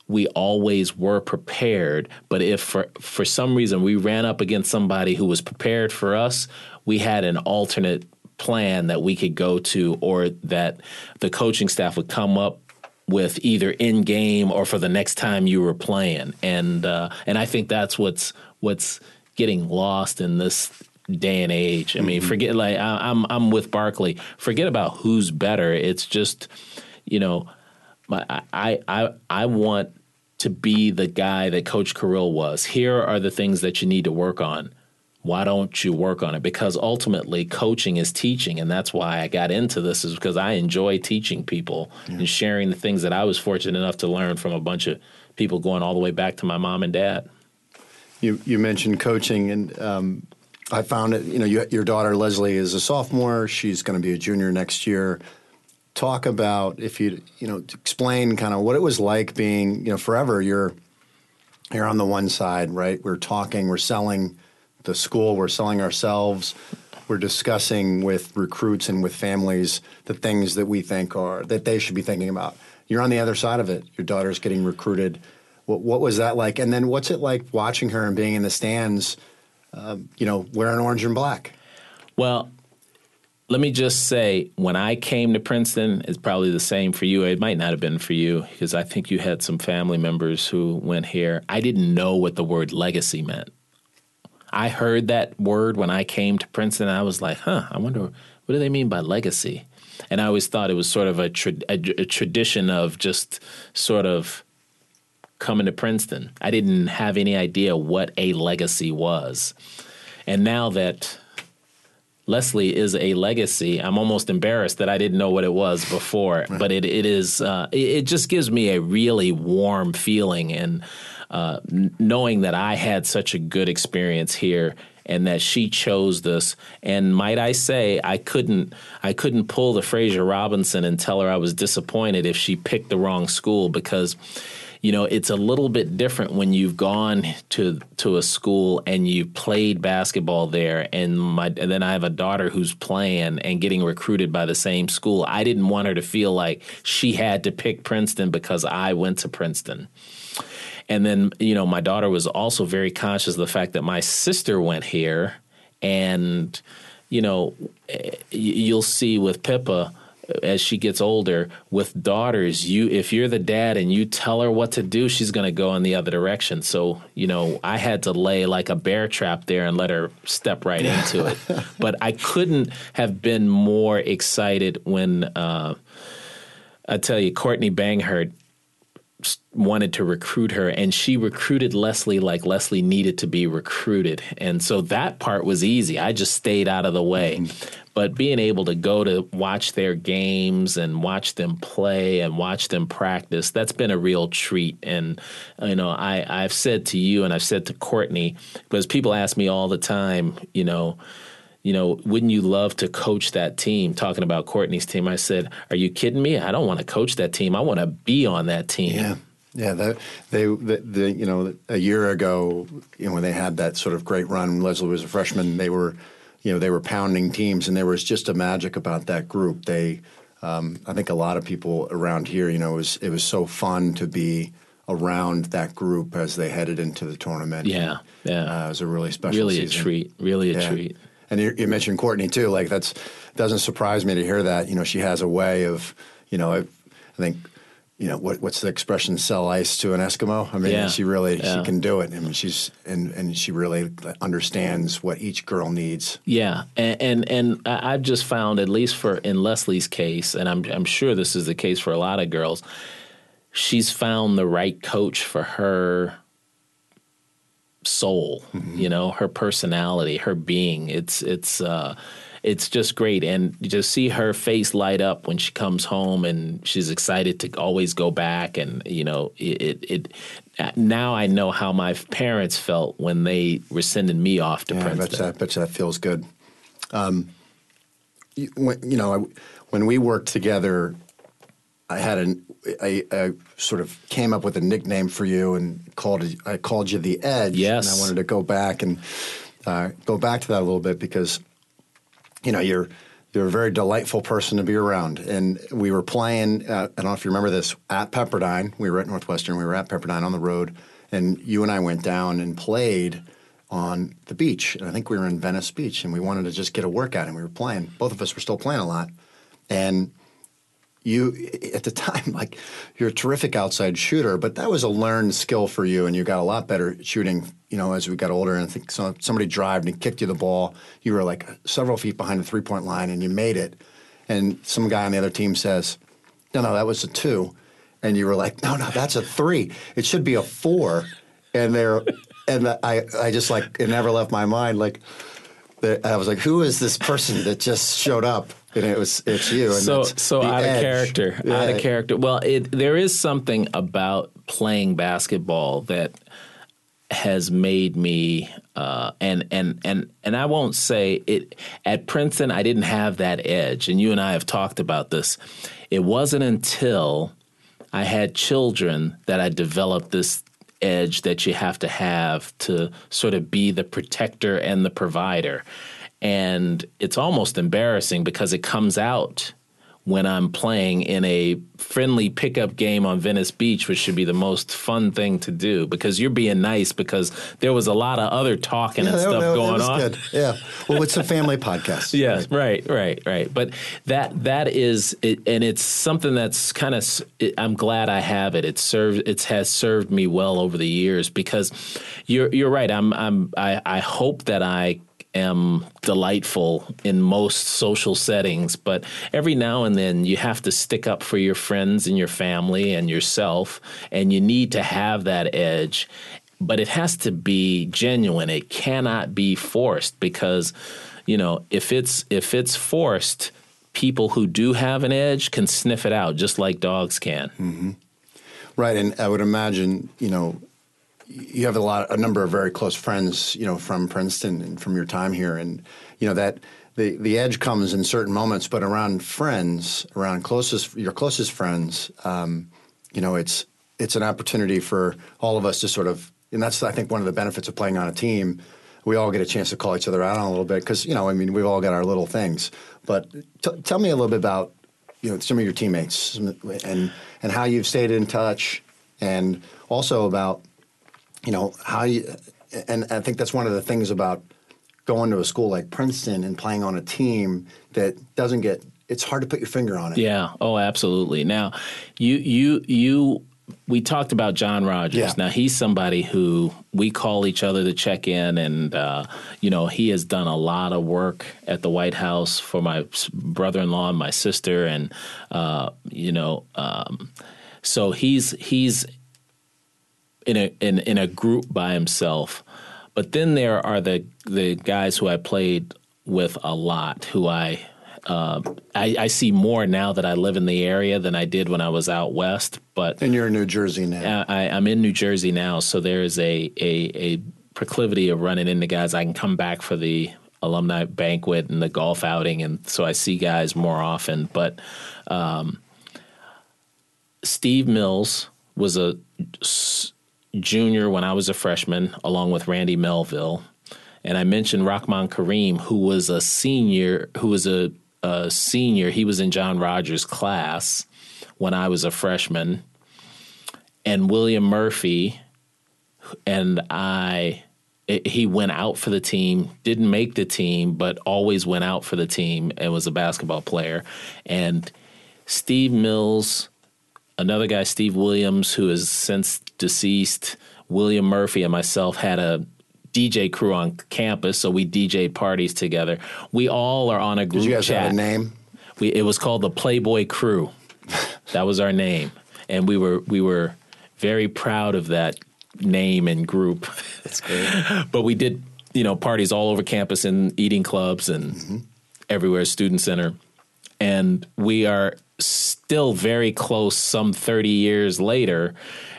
we always were prepared. But if for for some reason we ran up against somebody who was prepared for us, we had an alternate plan that we could go to, or that the coaching staff would come up with either in game or for the next time you were playing. And uh, and I think that's what's what's getting lost in this day and age. I mean, forget like I, I'm I'm with Barkley. Forget about who's better. It's just you know my, I, I, I want to be the guy that Coach Carril was. Here are the things that you need to work on. Why don't you work on it? Because ultimately, coaching is teaching, and that's why I got into this. Is because I enjoy teaching people and sharing the things that I was fortunate enough to learn from a bunch of people going all the way back to my mom and dad. You you mentioned coaching, and um, I found it. You know, you, your daughter Leslie is a sophomore. She's going to be a junior next year. Talk about if you you know explain kind of what it was like being you know forever. You're you're on the one side, right? We're talking, we're selling the school, we're selling ourselves. We're discussing with recruits and with families the things that we think are that they should be thinking about. You're on the other side of it. Your daughter's getting recruited. What, what was that like? And then what's it like watching her and being in the stands, um, you know, wearing orange and black? Well, let me just say, when I came to Princeton, it's probably the same for you. It might not have been for you because I think you had some family members who went here. I didn't know what the word legacy meant. I heard that word when I came to Princeton. I was like, huh, I wonder what do they mean by legacy? And I always thought it was sort of a, tra- a, a tradition of just sort of coming to Princeton. I didn't have any idea what a legacy was. And now that Leslie is a legacy. I'm almost embarrassed that I didn't know what it was before, but it it is uh, it, it, just gives me a really warm feeling and uh, knowing that I had such a good experience here and that she chose this. And might I say, I couldn't I couldn't pull the Fraser Robinson and tell her I was disappointed if she picked the wrong school because you know, it's a little bit different when you've gone to to a school and you played basketball there, and my and then I have a daughter who's playing and getting recruited by the same school. I didn't want her to feel like she had to pick Princeton because I went to Princeton. And then, you know, my daughter was also very conscious of the fact that my sister went here, and you know, eh, you'll see with Pippa as she gets older with daughters you if you're the dad and you tell her what to do she's going to go in the other direction. So you know i had to lay like a bear trap there and let her step right into it. But i couldn't have been more excited when uh, i tell you courtney banghart wanted to recruit her and she recruited Leslie like Leslie needed to be recruited. And so that part was easy. I just stayed out of the way. Mm-hmm. But being able to go to watch their games and watch them play and watch them practice, that's been a real treat. And, you know, I, I've said to you and I've said to Courtney, because people ask me all the time, you know, you know, wouldn't you love to coach that team? Talking about Courtney's team, I said, "Are you kidding me? I don't want to coach that team. I want to be on that team." Yeah, yeah. The, they, the, the, you know, a year ago, you know, when they had that sort of great run, Leslie was a freshman. They were you know, they were pounding teams, and there was just a magic about that group. They, um, I think, a lot of people around here, you know, it was it was so fun to be around that group as they headed into the tournament. Yeah, yeah, uh, it was a really special, really season. a treat, really a yeah. treat. And you, you, mentioned Courtney too. Like that's doesn't surprise me to hear that. You know, she has a way of, you know, I, I think you know what, what's the expression sell ice to an eskimo i mean yeah. she really yeah. she can do it i mean she's and and she really understands what each girl needs yeah and and, and i've just found at least for in Leslie's case and i'm i'm sure this is the case for a lot of girls she's found the right coach for her soul mm-hmm. you know her personality her being it's it's uh it's just great. And to see her face light up when she comes home and she's excited to always go back. And, you know, it, it, it now I know how my parents felt when they were sending me off to yeah, Princeton. I bet, you, I bet you that feels good. Um, you, when, you know, when we worked together, I had an I, I, sort of came up with a nickname for you and called I called you the Edge. Yes, and I wanted to go back and uh, go back to that a little bit because you know, you're you're a very delightful person to be around. And we were playing. Uh, I don't know if you remember this at Pepperdine. We were at Northwestern. We were at Pepperdine on the road, and you and I went down and played on the beach. And I think we were in Venice Beach, and we wanted to just get a workout. And we were playing. Both of us were still playing a lot, and you at the time like you're a terrific outside shooter but that was a learned skill for you and you got a lot better shooting you know as we got older and i think somebody drived and kicked you the ball. You were like several feet behind the three point line and you made it. And some guy on the other team says no no that was a two. And you were like no no that's a three. It should be a four. And there and i i just like it never left my mind. Like I was like, who is this person that just showed up? And it was it's you. so so out edge. of character, yeah. out of character. Well, it, there is something about playing basketball that has made me uh, and and and and I won't say it at Princeton. I didn't have that edge, and you and I have talked about this. It wasn't until I had children that I developed this edge that you have to have to sort of be the protector and the provider. And it's almost embarrassing because it comes out when I'm playing in a friendly pickup game on Venice Beach, which should be the most fun thing to do because you're being nice because there was a lot of other talking Yeah, and stuff going on. good. Yeah. Well, it's a family podcast. Yes, right, right, right. But that that is, it, and it's something that's kind of. I'm glad I have it. It served. It has served me well over the years because you're you're right. I'm I'm I, I hope that I am delightful in most social settings, but every now and then you have to stick up for your friends and your family and yourself, and you need to have that edge. But it has to be genuine. It cannot be forced because, you know, if it's if it's forced, people who do have an edge can sniff it out just like dogs can. Mm-hmm. Right, and I would imagine, you know, you have a lot, a number of very close friends, you know, from Princeton and from your time here, and you know that the the edge comes in certain moments, but around friends, around closest your closest friends, um, you know, it's it's an opportunity for all of us to sort of, and that's I think one of the benefits of playing on a team. We all get a chance to call each other out on a little bit because you know, I mean, we've all got our little things. But t- tell me a little bit about you know some of your teammates and and how you've stayed in touch, and also about you know how you and I think that's one of the things about going to a school like Princeton and playing on a team that doesn't get it's hard to put your finger on it. Yeah. Oh, absolutely. Now, you you you we talked about John Rogers. Yeah. Now he's somebody who we call each other to check in, and uh, you know he has done a lot of work at the White House for my brother-in-law and my sister, and uh, you know, um, so he's he's in a in, in a group by himself. But then there are the the guys who I played with a lot, who I uh, I, I see more now that I live in the area than I did when I was out west. But And you're in New Jersey now. I, I'm in New Jersey now, so there's a, a a proclivity of running into guys. I can come back for the alumni banquet and the golf outing, and so I see guys more often. But um, Steve Mills was a s- junior when I was a freshman, along with Randy Melville. And I mentioned Rahman Kareem, who was a senior, who was a, a senior. He was in John Rogers' class when I was a freshman. And William Murphy and I, it, he went out for the team, didn't make the team, but always went out for the team and was a basketball player. And Steve Mills, another guy, Steve Williams, who is since deceased, William Murphy, and myself had a DJ crew on campus, so we DJ parties together. We all are on a group Did you guys chat. have a name? We, it was called the Playboy Crew. that was our name, and we were we were very proud of that name and group. That's great. but we did you know parties all over campus and eating clubs and mm-hmm. everywhere student center and we are still very close some 30 years later.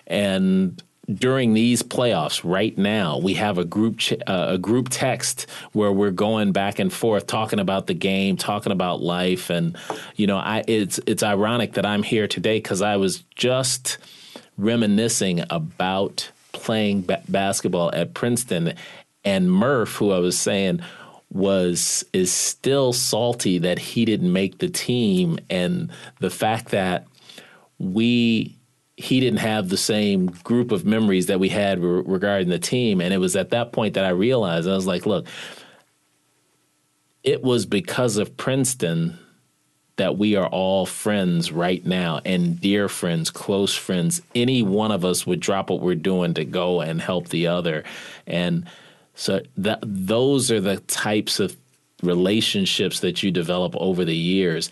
And during these playoffs right now we have a group ch- uh, a group text where we're going back and forth talking about the game talking about life. And you know I it's it's ironic that I'm here today cuz I was just reminiscing about playing ba- basketball at Princeton. And Murph who I was saying was is still salty that he didn't make the team and the fact that we he didn't have the same group of memories that we had re- regarding the team and it was at that point that I realized I was like look it was because of Princeton that we are all friends right now and dear friends, close friends. Any one of us would drop what we're doing to go and help the other. And so that those are the types of relationships that you develop over the years.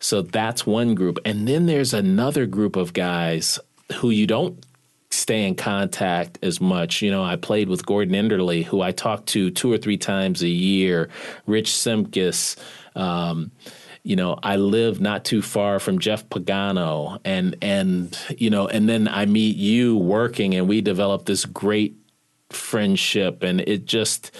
So that's one group. And then there's another group of guys who you don't stay in contact as much. You know, I played with Gordon Enderley, who I talked to two or three times a year, Rich Simkus, um, you know, I live not too far from Jeff Pagano, and and you know, and then I meet you working, and we develop this great friendship, and it just,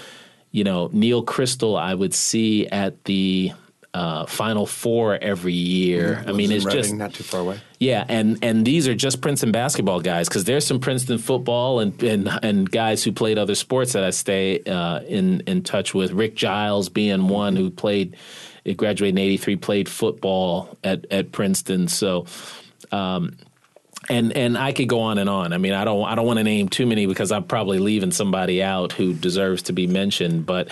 you know, Neil Crystal, I would see at the uh, Final Four every year. I mean, it's just not too far away. yeah, and and these are just Princeton basketball guys because there's some Princeton football and, and and guys who played other sports that I stay uh, in in touch with. Rick Giles being one who played, graduated in '83, played football at at Princeton. So. Um, and and I could go on and on. I mean, I don't I don't want to name too many because I'm probably leaving somebody out who deserves to be mentioned. But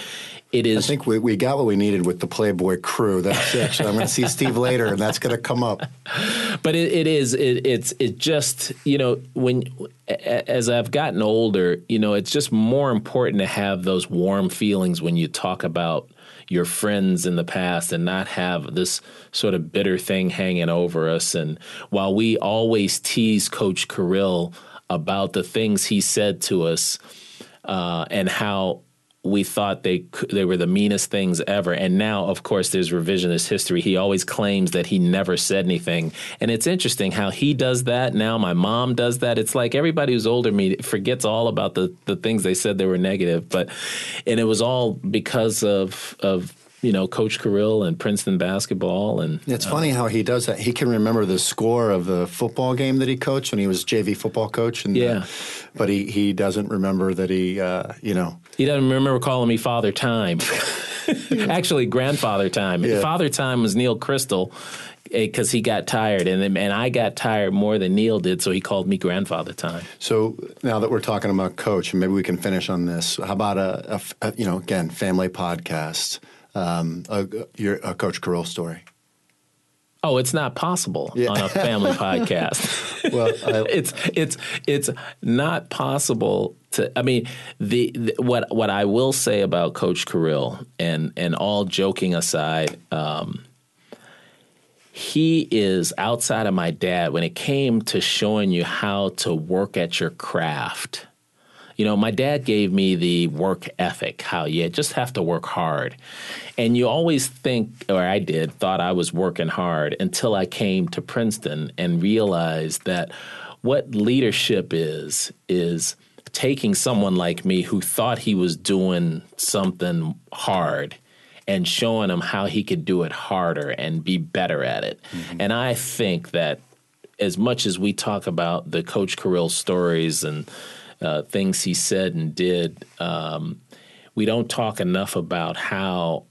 it is I think we, we got what we needed with the Playboy crew. That's actually I'm going to see Steve later, and that's going to come up. but it, it is it, it's it just you know when as I've gotten older, you know, it's just more important to have those warm feelings when you talk about your friends in the past and not have this sort of bitter thing hanging over us. And while we always tease Coach Carril about the things he said to us uh, and how we thought they they were the meanest things ever. And now, of course, there's revisionist history. He always claims that he never said anything, and it's interesting how he does that. Now my mom does that. It's like everybody who's older me forgets all about the the things they said they were negative, but and it was all because of of you know Coach Carril and Princeton basketball and It's funny how he does that. He can remember the score of the football game that he coached when he was JV football coach, and uh, Yeah. but he he doesn't remember that he uh, you know He doesn't remember calling me Father Time. Actually, Grandfather Time. Yeah. Father Time was Neil Crystal because he got tired, and and I got tired more than Neil did, so he called me Grandfather Time. So now that we're talking about coach, maybe we can finish on this. How about a, a a- you know again family podcast, um, a, your a Coach Carril story? Oh, it's not possible Yeah. on a family podcast. Well, I, it's it's it's not possible to. I mean, the, the what what I will say about Coach Carrill, and and all joking aside, um, he is outside of my dad when it came to showing you how to work at your craft. You know, my dad gave me the work ethic, how you just have to work hard. And you always think, or I did, thought I was working hard until I came to Princeton and realized that what leadership is, is taking someone like me who thought he was doing something hard and showing him how he could do it harder and be better at it. Mm-hmm. And I think that as much as we talk about the Coach Carrill stories and uh, things he said and did, um, we don't talk enough about how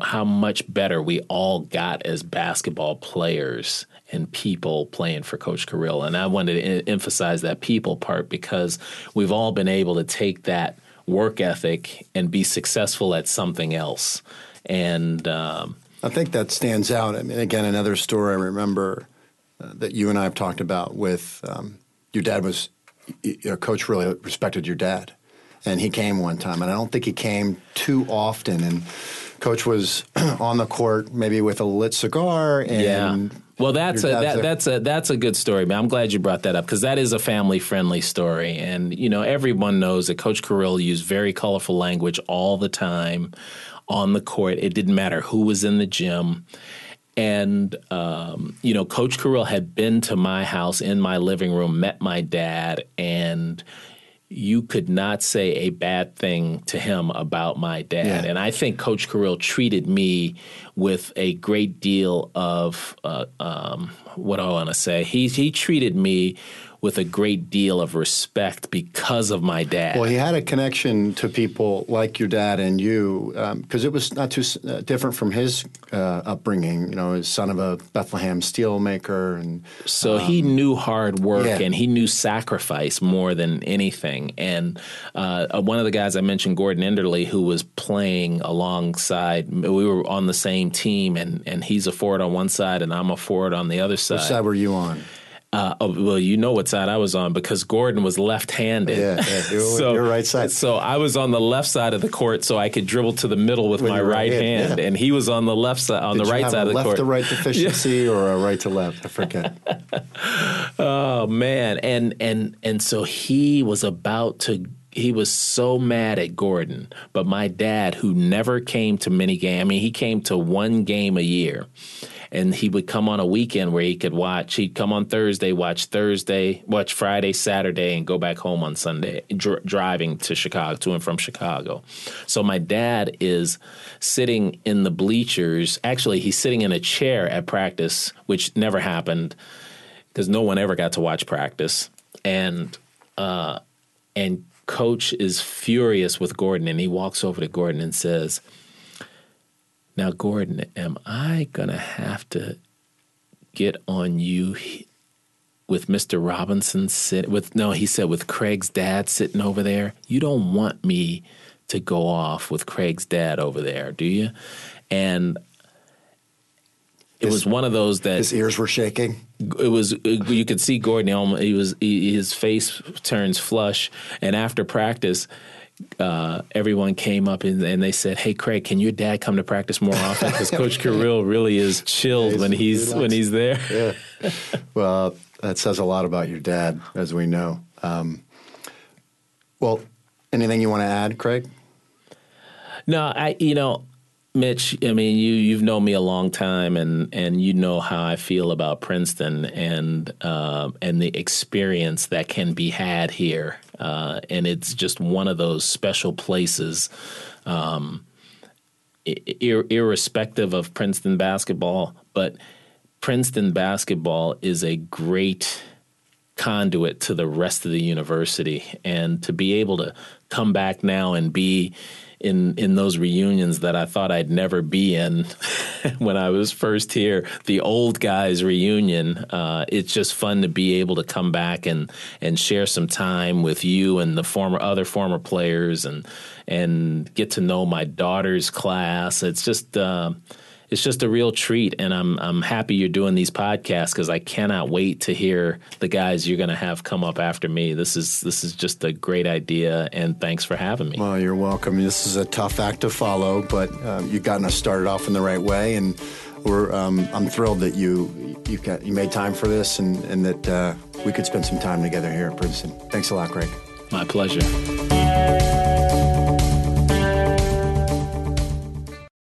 how much better we all got as basketball players and people playing for Coach Carrill. And I wanted to em- emphasize that people part because we've all been able to take that work ethic and be successful at something else. And um, I think that stands out. I mean, again, another story I remember uh, that you and I have talked about with um, your dad was your coach really respected your dad, and he came one time, and I don't think he came too often. And coach was on the court, maybe with a lit cigar, and yeah. Well, that's a that, that's a that's a good story. Man, I'm glad you brought that up because that is a family friendly story, and you know everyone knows that Coach Carrill used very colorful language all the time on the court. It didn't matter who was in the gym. And um, you know, Coach Carrill had been to my house in my living room, met my dad, and you could not say a bad thing to him about my dad. Yeah. And I think Coach Carrill treated me with a great deal of uh, um, what do I want to say. He he treated me with a great deal of respect because of my dad. Well, he had a connection to people like your dad and you because it was not too uh, different from his uh, upbringing. You know, his son of a Bethlehem steel maker, and So he knew hard work yeah. and he knew sacrifice more than anything. And uh, one of the guys I mentioned, Gordon Enderley, who was playing alongside, we were on the same team, and, and he's a forward on one side and I'm a forward on the other side. which side were you on? Uh, oh, well, you know what side I was on because Gordon was left-handed. Yeah, yeah, you're- you're right side. So I was on the left side of the court, so I could dribble to the middle with, With my right right hand, hand, yeah. and he was on the left side, on Did the right side of the left court. to right deficiency or a right to left? I forget. Oh man, and and and so he was about to. He was so mad at Gordon, but my dad, who never came to many games, I mean, he came to one game a year, and he would come on a weekend where he could watch. He'd come on Thursday, watch Thursday, watch Friday, Saturday, and go back home on Sunday, dr- driving to Chicago, to and from Chicago. So my dad is sitting in the bleachers. Actually, he's sitting in a chair at practice, which never happened because no one ever got to watch practice. And uh, and coach is furious with Gordon, and he walks over to Gordon and says, "Now, Gordon, am I gonna have to get on you?" with Mr. Robinson sit with no, he said with Craig's dad sitting over there. You don't want me to go off with Craig's dad over there, do you? And it His- was one of those that His ears were shaking. it was uh, you could see Gordon almost, he was he, his face turns flush and after practice uh, everyone came up and, and they said, "Hey, Craig, can your dad come to practice more often?" Because Coach Carrill really is chilled when he's when he's there. Yeah. well, that says a lot about your dad, as we know. Um, well, anything you want to add, Craig? No, I you know, Mitch. I mean, you you've known me a long time, and and you know how I feel about Princeton and uh, and the experience that can be had here, uh, and it's just one of those special places. Um, ir- irrespective of Princeton basketball, but Princeton basketball is a great conduit to the rest of the university and to be able to come back now and be in in those reunions that I thought I'd never be in when I was first here. The old guys reunion uh, it's just fun to be able to come back and and share some time with you and the former other former players and and get to know my daughter's class. It's just uh, it's just a real treat, and I'm I'm happy you're doing these podcasts because I cannot wait to hear the guys you're going to have come up after me. This is this is just a great idea, and thanks for having me. Well, you're welcome. This is a tough act to follow, but um, you've gotten us started off in the right way, and we're um, I'm thrilled that you you got you made time for this, and and that uh, we could spend some time together here at Princeton. Thanks a lot, Craig. My pleasure.